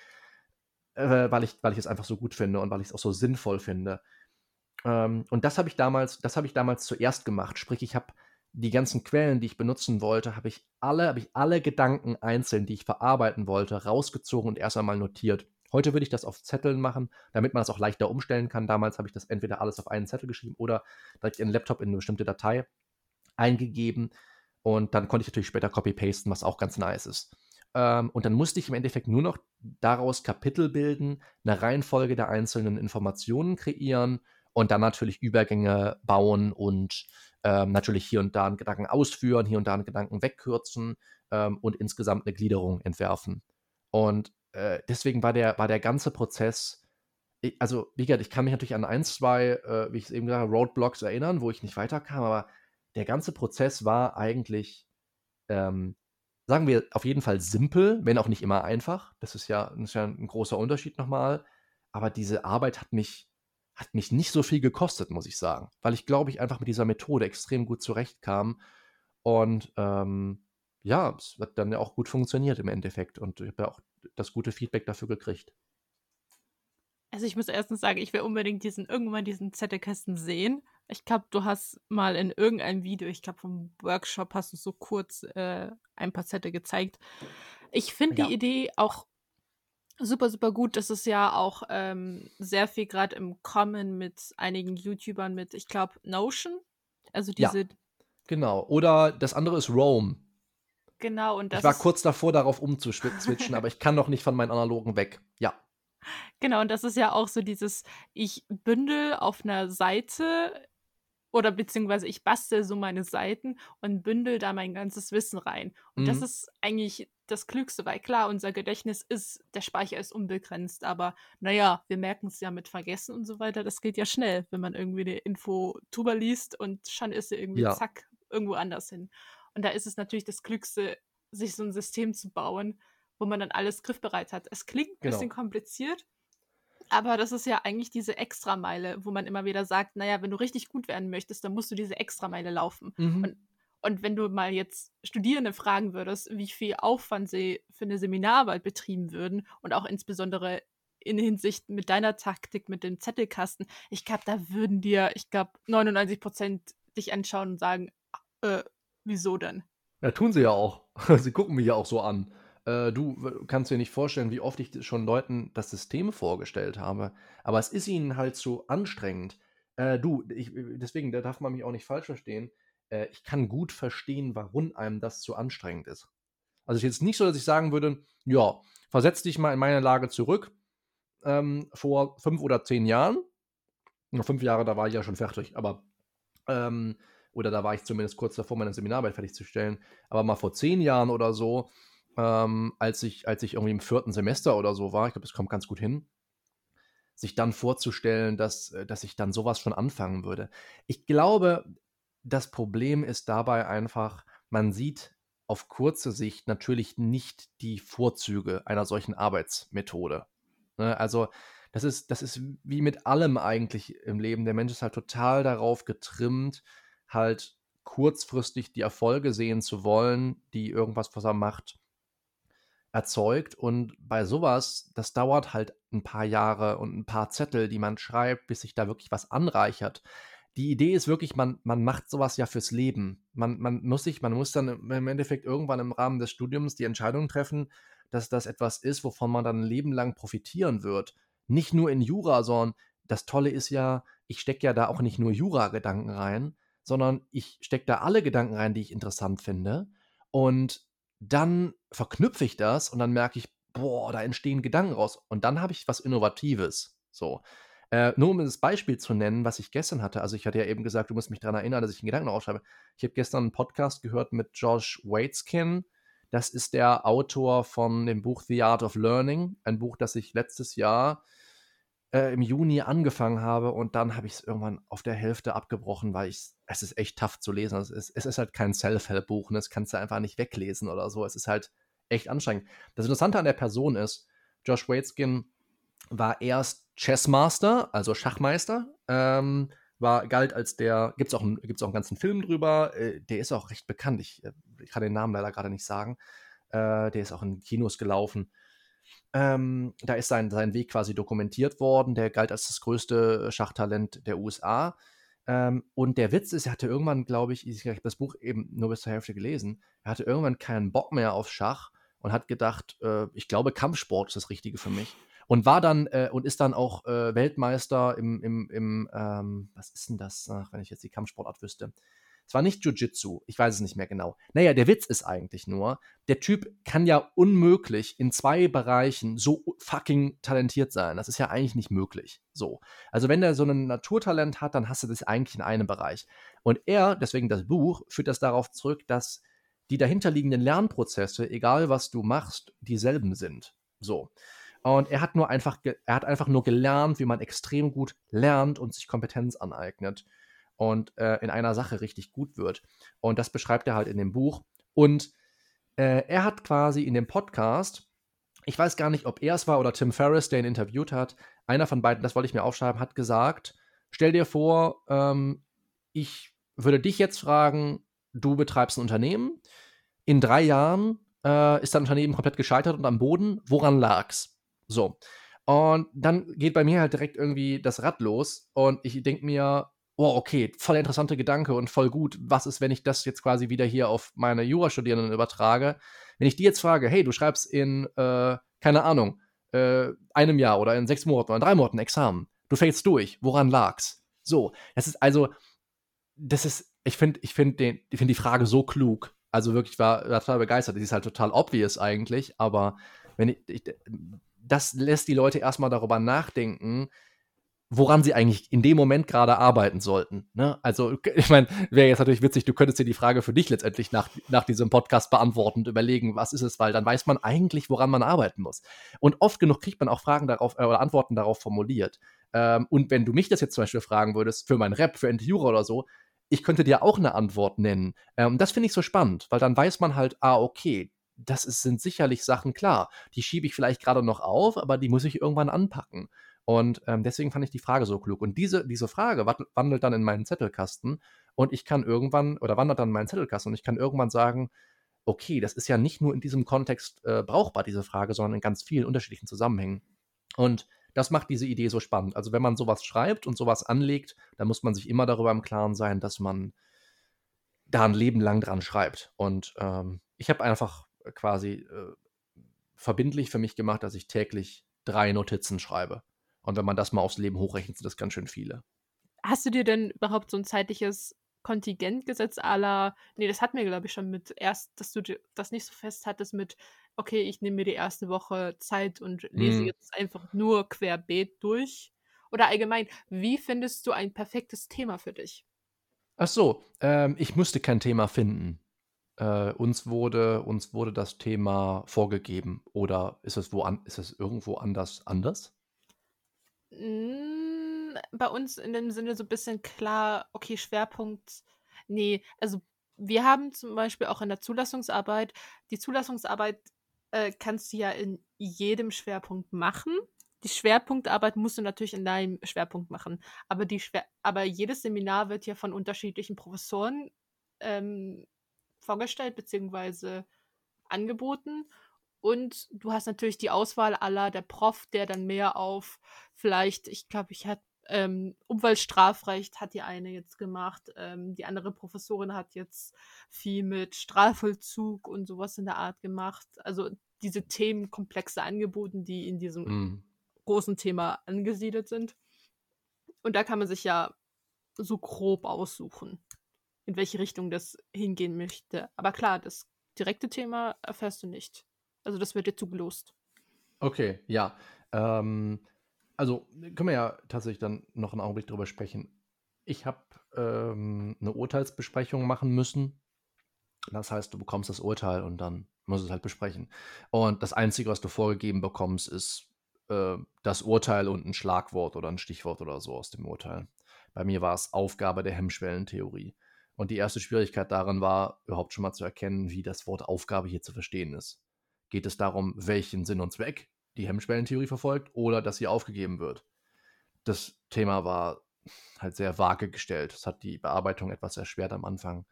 äh, weil, ich, weil ich es einfach so gut finde und weil ich es auch so sinnvoll finde. Ähm, und das habe ich damals, das habe ich damals zuerst gemacht. Sprich, ich habe die ganzen Quellen, die ich benutzen wollte, habe ich alle, habe ich alle Gedanken einzeln, die ich verarbeiten wollte, rausgezogen und erst einmal notiert. Heute würde ich das auf Zetteln machen, damit man es auch leichter umstellen kann. Damals habe ich das entweder alles auf einen Zettel geschrieben oder direkt in den Laptop in eine bestimmte Datei eingegeben. Und dann konnte ich natürlich später copy-pasten, was auch ganz nice ist. Ähm, und dann musste ich im Endeffekt nur noch daraus Kapitel bilden, eine Reihenfolge der einzelnen Informationen kreieren und dann natürlich Übergänge bauen und ähm, natürlich hier und da einen Gedanken ausführen, hier und da einen Gedanken wegkürzen ähm, und insgesamt eine Gliederung entwerfen. Und äh, deswegen war der, war der ganze Prozess, ich, also wie gesagt, ich kann mich natürlich an ein, zwei, äh, wie ich es eben gesagt habe, Roadblocks erinnern, wo ich nicht weiterkam, aber der ganze Prozess war eigentlich, ähm, sagen wir, auf jeden Fall simpel, wenn auch nicht immer einfach. Das ist ja, das ist ja ein großer Unterschied nochmal. Aber diese Arbeit hat mich hat mich nicht so viel gekostet, muss ich sagen, weil ich glaube ich einfach mit dieser Methode extrem gut zurechtkam Und ähm, ja, es hat dann ja auch gut funktioniert im Endeffekt und ich habe ja auch das gute Feedback dafür gekriegt. Also ich muss erstens sagen, ich will unbedingt diesen irgendwann diesen Zettelkasten sehen. Ich glaube, du hast mal in irgendeinem Video, ich glaube vom Workshop, hast du so kurz äh, ein paar Zettel gezeigt. Ich finde ja. die Idee auch super, super gut. Das ist ja auch ähm, sehr viel gerade im Kommen mit einigen YouTubern mit, ich glaube, Notion. Also diese. Ja, genau. Oder das andere ist Rome. Genau, und das. Ich war kurz davor, darauf umzuswitchen, aber ich kann noch nicht von meinen analogen weg. Ja. Genau, und das ist ja auch so dieses, ich bündel auf einer Seite oder beziehungsweise ich bastel so meine Seiten und bündel da mein ganzes Wissen rein. Und mhm. das ist eigentlich das Klügste, weil klar, unser Gedächtnis ist, der Speicher ist unbegrenzt, aber naja, wir merken es ja mit Vergessen und so weiter. Das geht ja schnell, wenn man irgendwie eine Info drüber liest und schon ist sie irgendwie ja. zack irgendwo anders hin. Und da ist es natürlich das Klügste, sich so ein System zu bauen, wo man dann alles griffbereit hat. Es klingt ein genau. bisschen kompliziert, aber das ist ja eigentlich diese Extrameile, wo man immer wieder sagt, naja, wenn du richtig gut werden möchtest, dann musst du diese Extrameile laufen. Mhm. Und, und wenn du mal jetzt Studierende fragen würdest, wie viel Aufwand sie für eine Seminararbeit betrieben würden und auch insbesondere in Hinsicht mit deiner Taktik, mit dem Zettelkasten, ich glaube, da würden dir, ich glaube, 99 Prozent dich anschauen und sagen, äh, Wieso denn? Ja, tun sie ja auch. sie gucken mich ja auch so an. Äh, du kannst dir nicht vorstellen, wie oft ich schon Leuten das System vorgestellt habe. Aber es ist ihnen halt so anstrengend. Äh, du, ich, deswegen, da darf man mich auch nicht falsch verstehen. Äh, ich kann gut verstehen, warum einem das zu anstrengend ist. Also es ist jetzt nicht so, dass ich sagen würde, ja, versetz dich mal in meine Lage zurück. Ähm, vor fünf oder zehn Jahren. Fünf Jahre, da war ich ja schon fertig, aber ähm, oder da war ich zumindest kurz davor, meine Seminararbeit fertigzustellen. Aber mal vor zehn Jahren oder so, ähm, als, ich, als ich irgendwie im vierten Semester oder so war, ich glaube, das kommt ganz gut hin, sich dann vorzustellen, dass, äh, dass ich dann sowas schon anfangen würde. Ich glaube, das Problem ist dabei einfach, man sieht auf kurze Sicht natürlich nicht die Vorzüge einer solchen Arbeitsmethode. Ne? Also das ist, das ist wie mit allem eigentlich im Leben. Der Mensch ist halt total darauf getrimmt, halt kurzfristig die Erfolge sehen zu wollen, die irgendwas, was er macht, erzeugt. Und bei sowas, das dauert halt ein paar Jahre und ein paar Zettel, die man schreibt, bis sich da wirklich was anreichert. Die Idee ist wirklich, man, man macht sowas ja fürs Leben. Man, man muss sich, man muss dann im Endeffekt irgendwann im Rahmen des Studiums die Entscheidung treffen, dass das etwas ist, wovon man dann ein Leben lang profitieren wird. Nicht nur in Jura, sondern das Tolle ist ja, ich stecke ja da auch nicht nur Jura-Gedanken rein, sondern ich stecke da alle Gedanken rein, die ich interessant finde. Und dann verknüpfe ich das und dann merke ich, boah, da entstehen Gedanken raus. Und dann habe ich was Innovatives. So. Äh, nur um das Beispiel zu nennen, was ich gestern hatte. Also, ich hatte ja eben gesagt, du musst mich daran erinnern, dass ich einen Gedanken aufschreibe. Ich habe gestern einen Podcast gehört mit Josh Waitskin. Das ist der Autor von dem Buch The Art of Learning. Ein Buch, das ich letztes Jahr äh, im Juni angefangen habe und dann habe ich es irgendwann auf der Hälfte abgebrochen, weil ich es ist echt tough zu lesen. Es ist, es ist halt kein Self-Help-Buch, ne? das kannst du einfach nicht weglesen oder so. Es ist halt echt anstrengend. Das Interessante an der Person ist, Josh Waitskin war erst Chessmaster, also Schachmeister, ähm, war, galt als der, gibt es auch, gibt's auch einen ganzen Film drüber, äh, der ist auch recht bekannt, ich, äh, ich kann den Namen leider gerade nicht sagen, äh, der ist auch in Kinos gelaufen. Ähm, da ist sein, sein Weg quasi dokumentiert worden. Der galt als das größte Schachtalent der USA. Ähm, und der Witz ist, er hatte irgendwann, glaube ich, ich habe das Buch eben nur bis zur Hälfte gelesen, er hatte irgendwann keinen Bock mehr auf Schach und hat gedacht, äh, ich glaube, Kampfsport ist das Richtige für mich. Und war dann äh, und ist dann auch äh, Weltmeister im, im, im ähm, was ist denn das, Ach, wenn ich jetzt die Kampfsportart wüsste? Es war nicht Jiu-Jitsu, ich weiß es nicht mehr genau. Naja, der Witz ist eigentlich nur, der Typ kann ja unmöglich in zwei Bereichen so fucking talentiert sein. Das ist ja eigentlich nicht möglich. So. Also, wenn der so ein Naturtalent hat, dann hast du das eigentlich in einem Bereich. Und er, deswegen das Buch, führt das darauf zurück, dass die dahinterliegenden Lernprozesse, egal was du machst, dieselben sind. So. Und er hat nur einfach, er hat einfach nur gelernt, wie man extrem gut lernt und sich Kompetenz aneignet und äh, in einer Sache richtig gut wird. Und das beschreibt er halt in dem Buch. Und äh, er hat quasi in dem Podcast, ich weiß gar nicht, ob er es war oder Tim Ferriss, der ihn interviewt hat, einer von beiden, das wollte ich mir aufschreiben, hat gesagt, stell dir vor, ähm, ich würde dich jetzt fragen, du betreibst ein Unternehmen, in drei Jahren äh, ist dein Unternehmen komplett gescheitert und am Boden. Woran lag's? So. Und dann geht bei mir halt direkt irgendwie das Rad los und ich denke mir, oh, okay, voll interessante Gedanke und voll gut. Was ist, wenn ich das jetzt quasi wieder hier auf meine Jurastudierenden übertrage? Wenn ich die jetzt frage, hey, du schreibst in, äh, keine Ahnung, äh, einem Jahr oder in sechs Monaten oder in drei Monaten Examen, du fällst durch, woran lag's? So, das ist also, das ist, ich finde, ich finde ich finde die Frage so klug. Also wirklich war, war total begeistert. Die ist halt total obvious eigentlich, aber wenn ich, ich das lässt die Leute erstmal darüber nachdenken, woran sie eigentlich in dem Moment gerade arbeiten sollten. Ne? Also, ich meine, wäre jetzt natürlich witzig, du könntest dir die Frage für dich letztendlich nach, nach diesem Podcast beantworten und überlegen, was ist es, weil dann weiß man eigentlich, woran man arbeiten muss. Und oft genug kriegt man auch Fragen darauf äh, oder Antworten darauf formuliert. Ähm, und wenn du mich das jetzt zum Beispiel fragen würdest, für mein Rap, für Endure oder so, ich könnte dir auch eine Antwort nennen. Ähm, das finde ich so spannend, weil dann weiß man halt, ah, okay, das ist, sind sicherlich Sachen klar. Die schiebe ich vielleicht gerade noch auf, aber die muss ich irgendwann anpacken. Und ähm, deswegen fand ich die Frage so klug. Und diese, diese Frage wandelt dann in meinen Zettelkasten und ich kann irgendwann, oder wandert dann in meinen Zettelkasten und ich kann irgendwann sagen, okay, das ist ja nicht nur in diesem Kontext äh, brauchbar, diese Frage, sondern in ganz vielen unterschiedlichen Zusammenhängen. Und das macht diese Idee so spannend. Also wenn man sowas schreibt und sowas anlegt, dann muss man sich immer darüber im Klaren sein, dass man da ein Leben lang dran schreibt. Und ähm, ich habe einfach quasi äh, verbindlich für mich gemacht, dass ich täglich drei Notizen schreibe. Und wenn man das mal aufs Leben hochrechnet, sind das ganz schön viele. Hast du dir denn überhaupt so ein zeitliches Kontingent gesetzt aller, nee, das hatten wir, glaube ich, schon mit erst, dass du das nicht so fest hattest mit, okay, ich nehme mir die erste Woche Zeit und lese mhm. jetzt einfach nur querbeet durch? Oder allgemein, wie findest du ein perfektes Thema für dich? Ach so, ähm, ich musste kein Thema finden. Äh, uns, wurde, uns wurde das Thema vorgegeben. Oder ist es, wo an, ist es irgendwo anders anders? Hm, bei uns in dem Sinne so ein bisschen klar, okay, Schwerpunkt, nee, also wir haben zum Beispiel auch in der Zulassungsarbeit, die Zulassungsarbeit äh, kannst du ja in jedem Schwerpunkt machen. Die Schwerpunktarbeit musst du natürlich in deinem Schwerpunkt machen. Aber, die Schwer aber jedes Seminar wird ja von unterschiedlichen Professoren ähm, vorgestellt bzw. angeboten. Und du hast natürlich die Auswahl aller, der Prof, der dann mehr auf vielleicht, ich glaube, ich hatte ähm, Umweltstrafrecht hat die eine jetzt gemacht, ähm, die andere Professorin hat jetzt viel mit Strafvollzug und sowas in der Art gemacht. Also diese Themenkomplexe angeboten, die in diesem mm. großen Thema angesiedelt sind. Und da kann man sich ja so grob aussuchen, in welche Richtung das hingehen möchte. Aber klar, das direkte Thema erfährst du nicht. Also das wird dir zugelost. Okay, ja. Ähm, also können wir ja tatsächlich dann noch einen Augenblick drüber sprechen. Ich habe ähm, eine Urteilsbesprechung machen müssen. Das heißt, du bekommst das Urteil und dann musst du es halt besprechen. Und das Einzige, was du vorgegeben bekommst, ist äh, das Urteil und ein Schlagwort oder ein Stichwort oder so aus dem Urteil. Bei mir war es Aufgabe der Hemmschwellentheorie. Und die erste Schwierigkeit darin war, überhaupt schon mal zu erkennen, wie das Wort Aufgabe hier zu verstehen ist geht es darum, welchen Sinn und Zweck die Hemmschwellentheorie verfolgt oder dass sie aufgegeben wird. Das Thema war halt sehr vage gestellt. Das hat die Bearbeitung etwas erschwert am Anfang.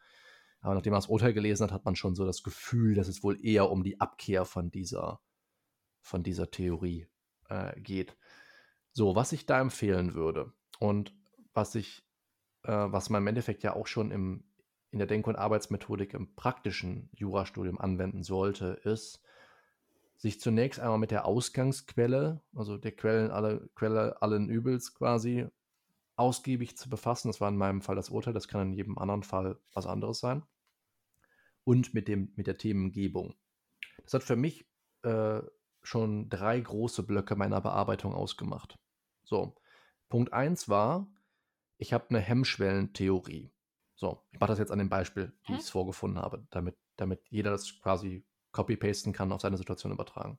Aber nachdem man das Urteil gelesen hat, hat man schon so das Gefühl, dass es wohl eher um die Abkehr von dieser, von dieser Theorie äh, geht. So, was ich da empfehlen würde und was ich, äh, was man im Endeffekt ja auch schon im, in der Denk- und Arbeitsmethodik im praktischen Jurastudium anwenden sollte, ist, sich zunächst einmal mit der Ausgangsquelle, also der Quellen alle, Quelle allen Übels quasi, ausgiebig zu befassen. Das war in meinem Fall das Urteil, das kann in jedem anderen Fall was anderes sein. Und mit, dem, mit der Themengebung. Das hat für mich äh, schon drei große Blöcke meiner Bearbeitung ausgemacht. So, Punkt 1 war, ich habe eine Hemmschwellentheorie. So, ich mache das jetzt an dem Beispiel, wie ich es vorgefunden habe, damit, damit jeder das quasi copy-pasten kann, auf seine Situation übertragen.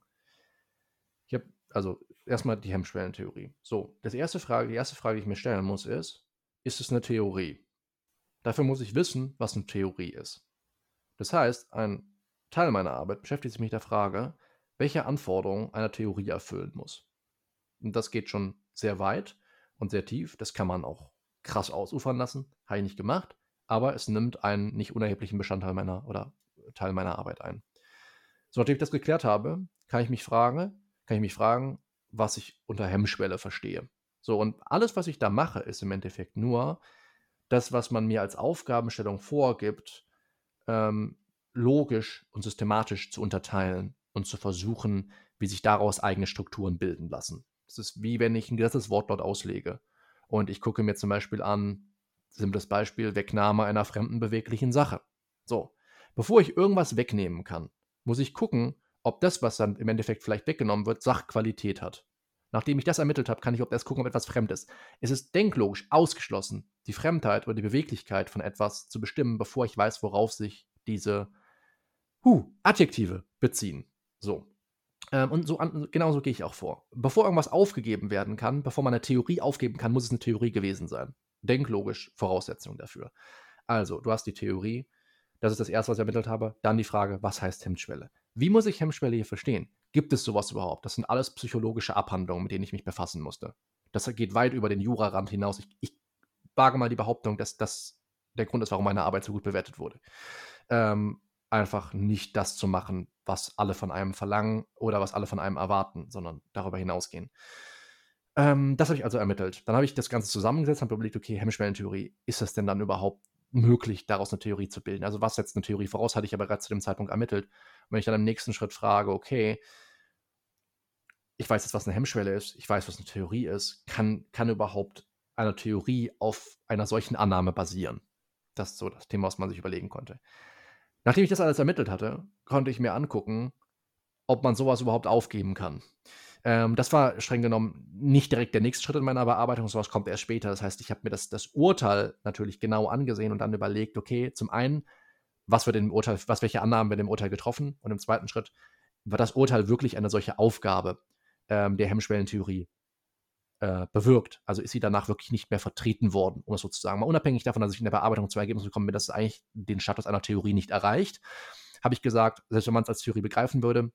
Ich habe also erstmal die Hemmschwellentheorie. So, das erste Frage, die erste Frage, die ich mir stellen muss, ist, ist es eine Theorie? Dafür muss ich wissen, was eine Theorie ist. Das heißt, ein Teil meiner Arbeit beschäftigt sich mit der Frage, welche Anforderungen eine Theorie erfüllen muss. Und das geht schon sehr weit und sehr tief. Das kann man auch krass ausufern lassen. Habe ich nicht gemacht. aber es nimmt einen nicht unerheblichen Bestandteil meiner oder Teil meiner Arbeit ein. So, nachdem ich das geklärt habe, kann ich mich fragen, kann ich mich fragen, was ich unter Hemmschwelle verstehe. So, und alles, was ich da mache, ist im Endeffekt nur das, was man mir als Aufgabenstellung vorgibt, ähm, logisch und systematisch zu unterteilen und zu versuchen, wie sich daraus eigene Strukturen bilden lassen. Das ist wie wenn ich ein gesetztes Wortlaut auslege und ich gucke mir zum Beispiel an, simples Beispiel, Wegnahme einer fremden beweglichen Sache. So, bevor ich irgendwas wegnehmen kann, muss ich gucken, ob das, was dann im Endeffekt vielleicht weggenommen wird, Sachqualität hat. Nachdem ich das ermittelt habe, kann ich ob erst gucken, ob etwas fremd ist. Es ist denklogisch ausgeschlossen, die Fremdheit oder die Beweglichkeit von etwas zu bestimmen, bevor ich weiß, worauf sich diese huh, Adjektive beziehen. So. Ähm, und so an, genauso gehe ich auch vor. Bevor irgendwas aufgegeben werden kann, bevor man eine Theorie aufgeben kann, muss es eine Theorie gewesen sein. Denklogisch Voraussetzung dafür. Also, du hast die Theorie, das ist das erste, was ich ermittelt habe. Dann die Frage, was heißt Hemmschwelle? Wie muss ich Hemmschwelle hier verstehen? Gibt es sowas überhaupt? Das sind alles psychologische Abhandlungen, mit denen ich mich befassen musste. Das geht weit über den Jurarand hinaus. Ich, ich wage mal die Behauptung, dass das der Grund ist, warum meine Arbeit so gut bewertet wurde. Ähm, einfach nicht das zu machen, was alle von einem verlangen oder was alle von einem erwarten, sondern darüber hinausgehen. Ähm, das habe ich also ermittelt. Dann habe ich das Ganze zusammengesetzt, habe überlegt, okay, Hemmschwellentheorie, ist das denn dann überhaupt möglich, daraus eine Theorie zu bilden? Also was setzt eine Theorie voraus, hatte ich aber bereits zu dem Zeitpunkt ermittelt. Und wenn ich dann im nächsten Schritt frage, okay, ich weiß jetzt, was eine Hemmschwelle ist, ich weiß, was eine Theorie ist, kann, kann überhaupt eine Theorie auf einer solchen Annahme basieren? Das ist so das Thema, was man sich überlegen konnte. Nachdem ich das alles ermittelt hatte, konnte ich mir angucken, ob man sowas überhaupt aufgeben kann. Ähm, das war streng genommen nicht direkt der nächste Schritt in meiner Bearbeitung, sowas kommt erst später. Das heißt, ich habe mir das, das Urteil natürlich genau angesehen und dann überlegt, okay, zum einen, was wird im Urteil, was welche Annahmen werden im Urteil getroffen? Und im zweiten Schritt, war das Urteil wirklich eine solche Aufgabe ähm, der Hemmschwellentheorie äh, bewirkt? Also ist sie danach wirklich nicht mehr vertreten worden, um es sozusagen mal unabhängig davon, dass ich in der Bearbeitung zu Ergebnissen gekommen bin, dass es eigentlich den Status einer Theorie nicht erreicht, habe ich gesagt, selbst wenn man es als Theorie begreifen würde,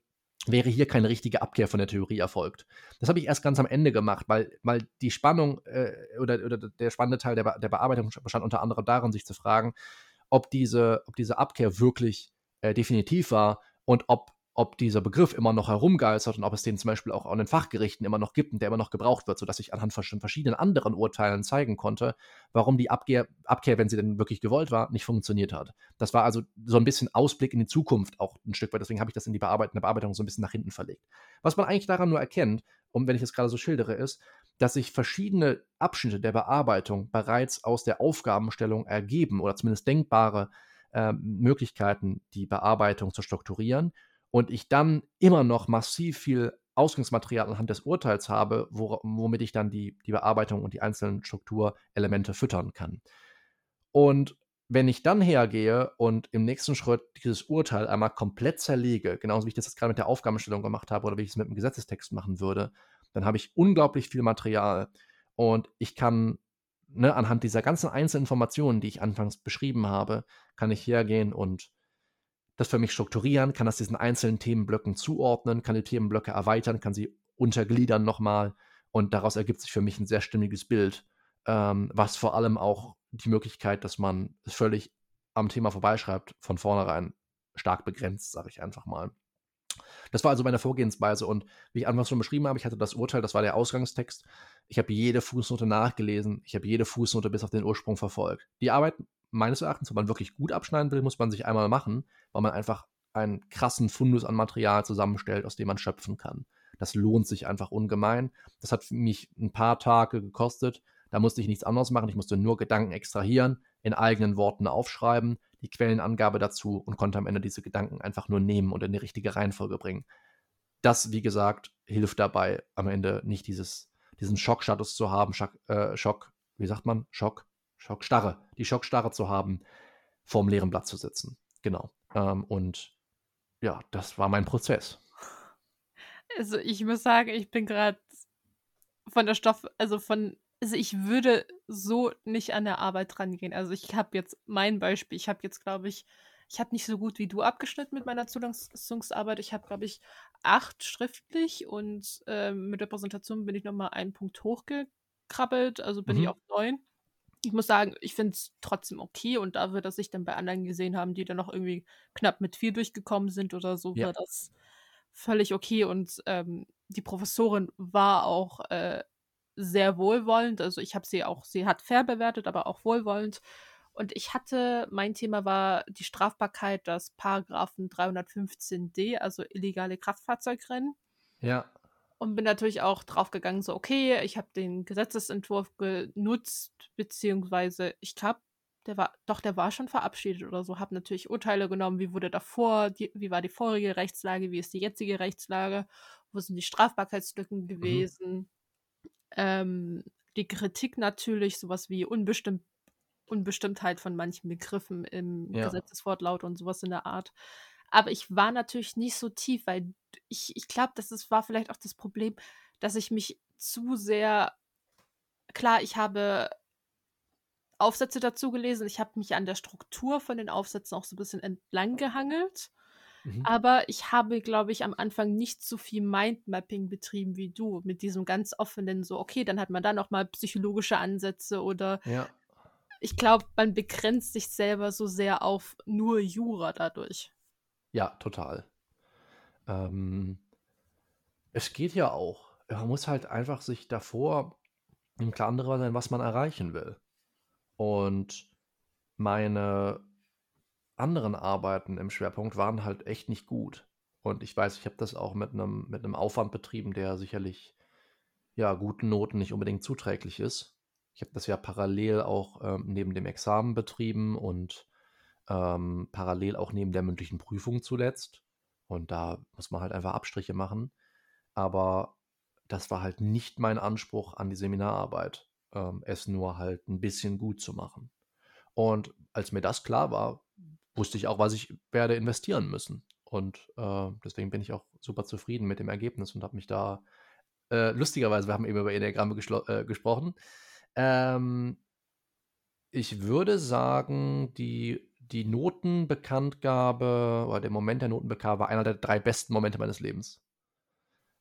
wäre hier keine richtige Abkehr von der Theorie erfolgt. Das habe ich erst ganz am Ende gemacht, weil, weil die Spannung äh, oder, oder der spannende Teil der, der Bearbeitung bestand unter anderem darin, sich zu fragen, ob diese, ob diese Abkehr wirklich äh, definitiv war und ob ob dieser Begriff immer noch herumgeistert und ob es den zum Beispiel auch an den Fachgerichten immer noch gibt und der immer noch gebraucht wird, sodass ich anhand von verschiedenen anderen Urteilen zeigen konnte, warum die Abkehr, Abkehr, wenn sie denn wirklich gewollt war, nicht funktioniert hat. Das war also so ein bisschen Ausblick in die Zukunft auch ein Stück weit, deswegen habe ich das in die Bearbeitung, Bearbeitung so ein bisschen nach hinten verlegt. Was man eigentlich daran nur erkennt, und wenn ich es gerade so schildere, ist, dass sich verschiedene Abschnitte der Bearbeitung bereits aus der Aufgabenstellung ergeben oder zumindest denkbare äh, Möglichkeiten, die Bearbeitung zu strukturieren und ich dann immer noch massiv viel Ausgangsmaterial anhand des Urteils habe, wo, womit ich dann die, die Bearbeitung und die einzelnen Strukturelemente füttern kann. Und wenn ich dann hergehe und im nächsten Schritt dieses Urteil einmal komplett zerlege, genauso wie ich das jetzt gerade mit der Aufgabenstellung gemacht habe oder wie ich es mit dem Gesetzestext machen würde, dann habe ich unglaublich viel Material und ich kann ne, anhand dieser ganzen einzelnen Informationen, die ich anfangs beschrieben habe, kann ich hergehen und das für mich strukturieren, kann das diesen einzelnen Themenblöcken zuordnen, kann die Themenblöcke erweitern, kann sie untergliedern nochmal und daraus ergibt sich für mich ein sehr stimmiges Bild, ähm, was vor allem auch die Möglichkeit, dass man es völlig am Thema vorbeischreibt, von vornherein stark begrenzt, sage ich einfach mal. Das war also meine Vorgehensweise und wie ich anfangs schon beschrieben habe, ich hatte das Urteil, das war der Ausgangstext. Ich habe jede Fußnote nachgelesen, ich habe jede Fußnote bis auf den Ursprung verfolgt. Die Arbeit meines Erachtens, wenn man wirklich gut abschneiden will, muss man sich einmal machen, weil man einfach einen krassen Fundus an Material zusammenstellt, aus dem man schöpfen kann. Das lohnt sich einfach ungemein. Das hat mich ein paar Tage gekostet. Da musste ich nichts anderes machen. Ich musste nur Gedanken extrahieren, in eigenen Worten aufschreiben, die Quellenangabe dazu und konnte am Ende diese Gedanken einfach nur nehmen und in die richtige Reihenfolge bringen. Das, wie gesagt, hilft dabei, am Ende nicht dieses, diesen Schockstatus zu haben. Schock, äh, Schock, wie sagt man? Schock, Schockstarre, die Schockstarre zu haben, vorm leeren Blatt zu sitzen. Genau. Ähm, und ja, das war mein Prozess. Also ich muss sagen, ich bin gerade von der Stoff, also von, also ich würde so nicht an der Arbeit rangehen. Also ich habe jetzt mein Beispiel, ich habe jetzt, glaube ich, ich habe nicht so gut wie du abgeschnitten mit meiner Zulassungsarbeit. Ich habe, glaube ich, acht schriftlich und äh, mit der Präsentation bin ich nochmal einen Punkt hochgekrabbelt, also bin mhm. ich auf neun. Ich muss sagen, ich finde es trotzdem okay und dafür, dass ich dann bei anderen gesehen haben, die dann noch irgendwie knapp mit viel durchgekommen sind oder so, Ja. war das völlig okay und ähm, die Professorin war auch äh, sehr wohlwollend. Also ich habe sie auch, sie hat fair bewertet, aber auch wohlwollend. Und ich hatte, mein Thema war die Strafbarkeit des Paragraphen 315d, also illegale Kraftfahrzeugrennen. Ja. Und bin natürlich auch draufgegangen, so, okay, ich habe den Gesetzesentwurf genutzt, beziehungsweise, ich glaube, der war, doch, der war schon verabschiedet oder so, habe natürlich Urteile genommen, wie wurde davor, die, wie war die vorige Rechtslage, wie ist die jetzige Rechtslage, wo sind die Strafbarkeitslücken gewesen. Ähm, die Kritik natürlich, sowas wie Unbestimmt, Unbestimmtheit von manchen Begriffen im Ja. Gesetzeswortlaut und sowas in der Art. Aber ich war natürlich nicht so tief, weil ich, ich glaube, das ist, war vielleicht auch das Problem, dass ich mich zu sehr. Klar, ich habe Aufsätze dazu gelesen, ich habe mich an der Struktur von den Aufsätzen auch so ein bisschen entlang gehangelt. Mhm. Aber ich habe, glaube ich, am Anfang nicht so viel Mindmapping betrieben wie du, mit diesem ganz offenen, so, okay, dann hat man da nochmal psychologische Ansätze oder Ja. ich glaube, man begrenzt sich selber so sehr auf nur Jura dadurch. Ja, total. Ähm, es geht ja auch. Man muss halt einfach sich davor im Klaren darüber sein, was man erreichen will. Und meine anderen Arbeiten im Schwerpunkt waren halt echt nicht gut. Und ich weiß, ich habe das auch mit einem mit Aufwand betrieben, der sicherlich ja guten Noten nicht unbedingt zuträglich ist. Ich habe das ja parallel auch ähm, neben dem Examen betrieben und ähm, parallel auch neben der mündlichen Prüfung zuletzt. Und da muss man halt einfach Abstriche machen. Aber das war halt nicht mein Anspruch an die Seminararbeit, ähm, es nur halt ein bisschen gut zu machen. Und als mir das klar war, wusste ich auch, was ich werde investieren müssen. Und äh, deswegen bin ich auch super zufrieden mit dem Ergebnis und habe mich da äh, lustigerweise, wir haben eben über Enneagramme äh, gesprochen. Ähm, ich würde sagen, die, die Notenbekanntgabe oder der Moment der Notenbekanntgabe war einer der drei besten Momente meines Lebens.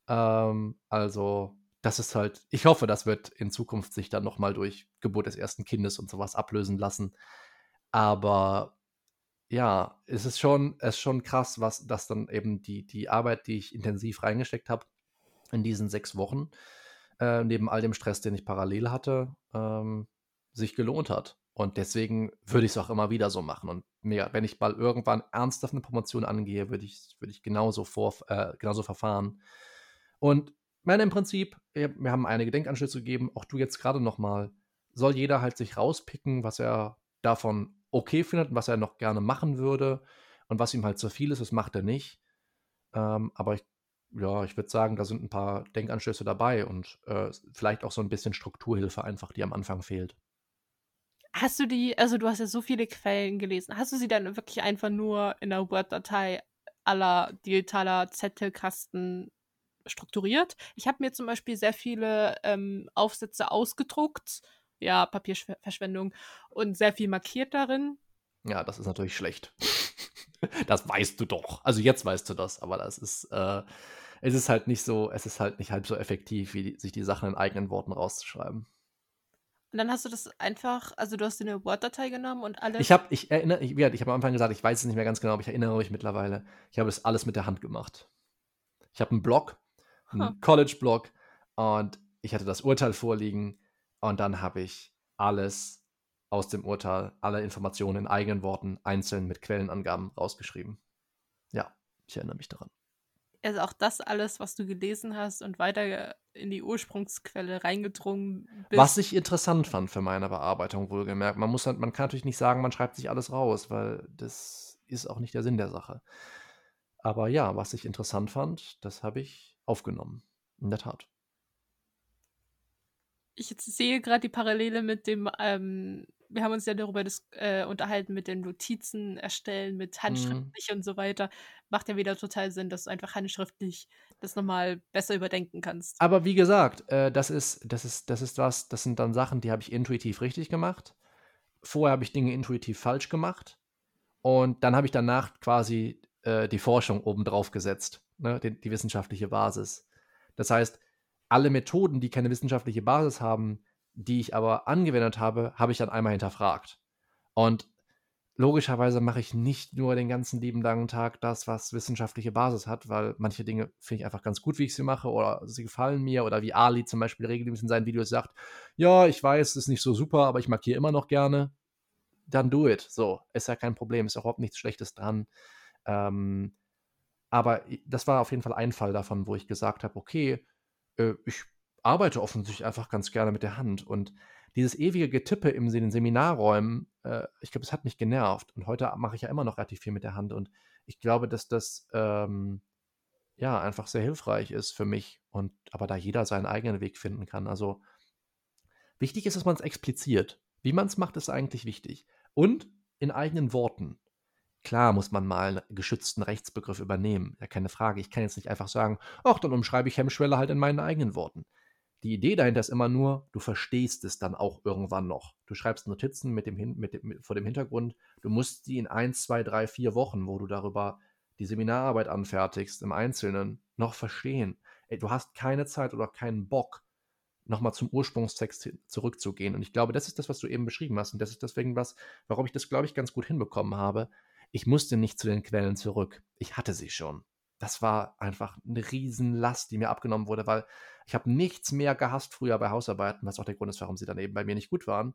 Ähm, also, das ist halt, ich hoffe, das wird in Zukunft sich dann nochmal durch Geburt des ersten Kindes und sowas ablösen lassen. Aber ja, es ist schon, es ist schon krass, was das dann eben die, die Arbeit, die ich intensiv reingesteckt habe in diesen sechs Wochen, äh, neben all dem Stress, den ich parallel hatte, ähm, sich gelohnt hat. Und deswegen würde ich es auch immer wieder so machen. Und mir, wenn ich mal irgendwann ernsthaft eine Promotion angehe, würde ich, würde ich genauso, vor, äh, genauso verfahren. Und meine im Prinzip, wir, haben einige Denkanstöße gegeben, auch du jetzt gerade nochmal, soll jeder halt sich rauspicken, was er davon okay findet und was er noch gerne machen würde und was ihm halt zu viel ist, das macht er nicht. Ähm, aber ich, ja, ich würde sagen, da sind ein paar Denkanstöße dabei und äh, vielleicht auch so ein bisschen Strukturhilfe einfach, die am Anfang fehlt. Hast du die, also du hast ja so viele Quellen gelesen, hast du sie dann wirklich einfach nur in einer Word-Datei aller digitaler Zettelkasten strukturiert? Ich habe mir zum Beispiel sehr viele ähm, Aufsätze ausgedruckt, ja, Papierverschwendung und sehr viel markiert darin. Ja, das ist natürlich schlecht. das weißt du doch. Also jetzt weißt du das, aber das ist, äh, es ist halt nicht so, es ist halt nicht halb so effektiv, wie die, sich die Sachen in eigenen Worten rauszuschreiben. Und dann hast du das einfach, also du hast dir eine Word-Datei genommen und alles. Ich habe, ich erinnere, ich, ich habe am Anfang gesagt, ich weiß es nicht mehr ganz genau, aber ich erinnere mich mittlerweile. Ich habe das alles mit der Hand gemacht. Ich habe einen Blog, einen Huh. College-Blog und ich hatte das Urteil vorliegen und dann habe ich alles aus dem Urteil, alle Informationen in eigenen Worten, einzeln mit Quellenangaben rausgeschrieben. Ja, ich erinnere mich daran. Also auch das alles, was du gelesen hast und weiter in die Ursprungsquelle reingedrungen bist. Was ich interessant fand für meine Bearbeitung, wohlgemerkt. Man, muss, halt- man kann natürlich nicht sagen, man schreibt sich alles raus, weil das ist auch nicht der Sinn der Sache. Aber ja, was ich interessant fand, das habe ich aufgenommen. In der Tat. ich sehe gerade die Parallele mit dem, ähm, wir haben uns ja darüber äh, unterhalten mit den Notizen erstellen, mit handschriftlich und so weiter. Macht ja wieder total Sinn, dass du einfach handschriftlich das nochmal besser überdenken kannst. Aber wie gesagt, äh, das, ist, das, ist, das ist was, das sind dann Sachen, die habe ich intuitiv richtig gemacht. Vorher habe ich Dinge intuitiv falsch gemacht. Und dann habe ich danach quasi äh, die Forschung obendrauf gesetzt, ne, die, die wissenschaftliche Basis. Das heißt, alle Methoden, die keine wissenschaftliche Basis haben, die ich aber angewendet habe, habe ich dann einmal hinterfragt. Und logischerweise mache ich nicht nur den ganzen lieben langen Tag das, was wissenschaftliche Basis hat, weil manche Dinge finde ich einfach ganz gut, wie ich sie mache, oder sie gefallen mir, oder wie Ali zum Beispiel regelmäßig in seinen Videos sagt, ja, ich weiß, es ist nicht so super, aber ich markiere immer noch gerne. Dann do it. So, ist ja kein Problem, ist überhaupt nichts Schlechtes dran. Ähm, aber das war auf jeden Fall ein Fall davon, wo ich gesagt habe, okay, äh, ich arbeite offensichtlich einfach ganz gerne mit der Hand. Und dieses ewige Getippe in den Seminarräumen, äh, ich glaube, es hat mich genervt. Und heute mache ich ja immer noch relativ viel mit der Hand. Und ich glaube, dass das ähm, ja einfach sehr hilfreich ist für mich. Und aber da jeder seinen eigenen Weg finden kann. Also wichtig ist, dass man es expliziert. Wie man es macht, ist eigentlich wichtig. Und in eigenen Worten. Klar muss man mal einen geschützten Rechtsbegriff übernehmen, ja keine Frage. Ich kann jetzt nicht einfach sagen, ach, dann umschreibe ich Hemmschwelle halt in meinen eigenen Worten. Die Idee dahinter ist immer nur, du verstehst es dann auch irgendwann noch. Du schreibst Notizen mit dem, mit dem, mit, vor dem Hintergrund, du musst die in ein, zwei, drei, vier Wochen, wo du darüber die Seminararbeit anfertigst, im Einzelnen, noch verstehen. Ey, du hast keine Zeit oder keinen Bock, nochmal zum Ursprungstext zurückzugehen. Und ich glaube, das ist das, was du eben beschrieben hast. Und das ist deswegen was, warum ich das, glaube ich, ganz gut hinbekommen habe, ich musste nicht zu den Quellen zurück. Ich hatte sie schon. Das war einfach eine Riesenlast, die mir abgenommen wurde, weil ich habe nichts mehr gehasst früher bei Hausarbeiten, was auch der Grund ist, warum sie dann eben bei mir nicht gut waren.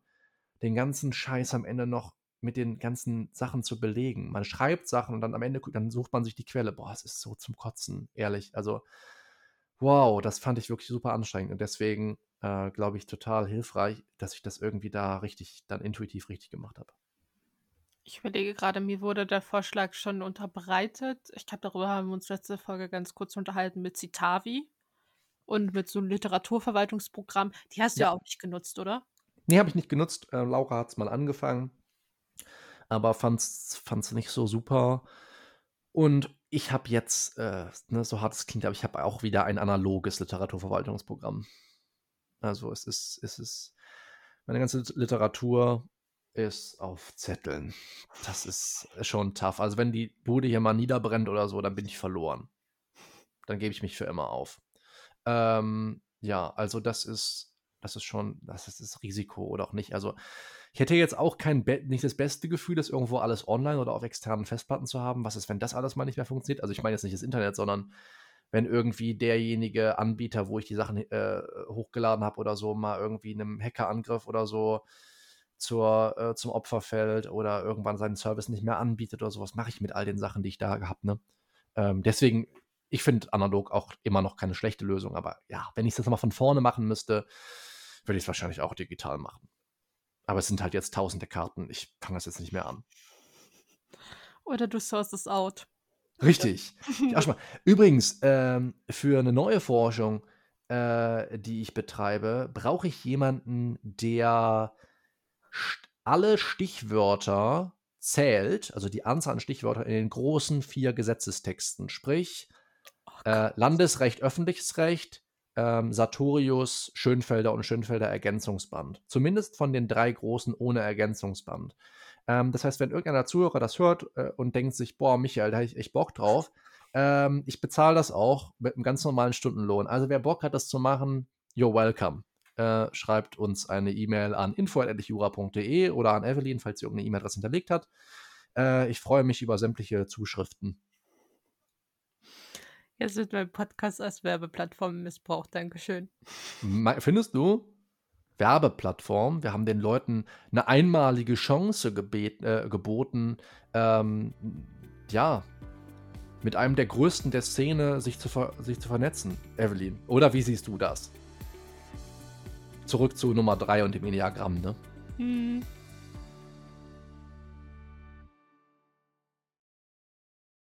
Den ganzen Scheiß am Ende noch mit den ganzen Sachen zu belegen. Man schreibt Sachen und dann am Ende dann sucht man sich die Quelle. Boah, es ist so zum Kotzen, ehrlich. Also, wow, das fand ich wirklich super anstrengend und deswegen äh, glaube ich total hilfreich, dass ich das irgendwie da richtig, dann intuitiv richtig gemacht habe. Ich überlege gerade, mir wurde der Vorschlag schon unterbreitet. Ich glaube, darüber haben wir uns letzte Folge ganz kurz unterhalten mit Citavi und mit so einem Literaturverwaltungsprogramm. Die hast du ja, ja auch nicht genutzt, oder? Nee, habe ich nicht genutzt. Äh, Laura hat es mal angefangen, aber fand es nicht so super. Und ich habe jetzt, äh, ne, so hart es klingt, aber ich habe auch wieder ein analoges Literaturverwaltungsprogramm. Also es ist, es ist meine ganze Literatur ist auf Zetteln. Das ist schon tough. Also wenn die Bude hier mal niederbrennt oder so, dann bin ich verloren. Dann gebe ich mich für immer auf. Ähm, ja, also das ist, das ist schon, das ist das Risiko oder auch nicht. Also ich hätte jetzt auch kein nicht das beste Gefühl, das irgendwo alles online oder auf externen Festplatten zu haben. Was ist, wenn das alles mal nicht mehr funktioniert? Also ich meine jetzt nicht das Internet, sondern wenn irgendwie derjenige Anbieter, wo ich die Sachen äh, hochgeladen habe oder so, mal irgendwie einem Hackerangriff oder so zur, äh, zum Opfer fällt oder irgendwann seinen Service nicht mehr anbietet oder sowas, mache ich mit all den Sachen, die ich da gehabt. Ne? Ähm, deswegen, ich finde analog auch immer noch keine schlechte Lösung, aber ja, wenn ich das nochmal von vorne machen müsste, würde ich es wahrscheinlich auch digital machen. Aber es sind halt jetzt tausende Karten. Ich fange das jetzt nicht mehr an. Oder du source es out. Richtig. Ja, Übrigens, ähm, für eine neue Forschung, äh, die ich betreibe, brauche ich jemanden, der alle Stichwörter zählt, also die Anzahl an Stichwörtern in den großen vier Gesetzestexten, sprich oh äh, Landesrecht, öffentliches Recht, ähm, Sartorius, Schönfelder und Schönfelder Ergänzungsband. Zumindest von den drei großen ohne Ergänzungsband. Ähm, das heißt, wenn irgendeiner Zuhörer das hört äh, und denkt sich, boah, Michael, da habe ich echt Bock drauf, ähm, ich bezahle das auch mit einem ganz normalen Stundenlohn. Also wer Bock hat, das zu machen, you're welcome äh, schreibt uns eine E-Mail an info.jura.de oder an Evelyn, falls sie irgendeine E-Mail-Adresse hinterlegt hat. Äh, ich freue mich über sämtliche Zuschriften. Jetzt wird mein Podcast als Werbeplattform missbraucht. Dankeschön. Findest du? Werbeplattform. Wir haben den Leuten eine einmalige Chance gebet, äh, geboten, ähm, ja, mit einem der größten der Szene sich zu, sich zu vernetzen, Evelyn. Oder wie siehst du das? Zurück zu Nummer 3 und dem Enneagramm, ne? Hm.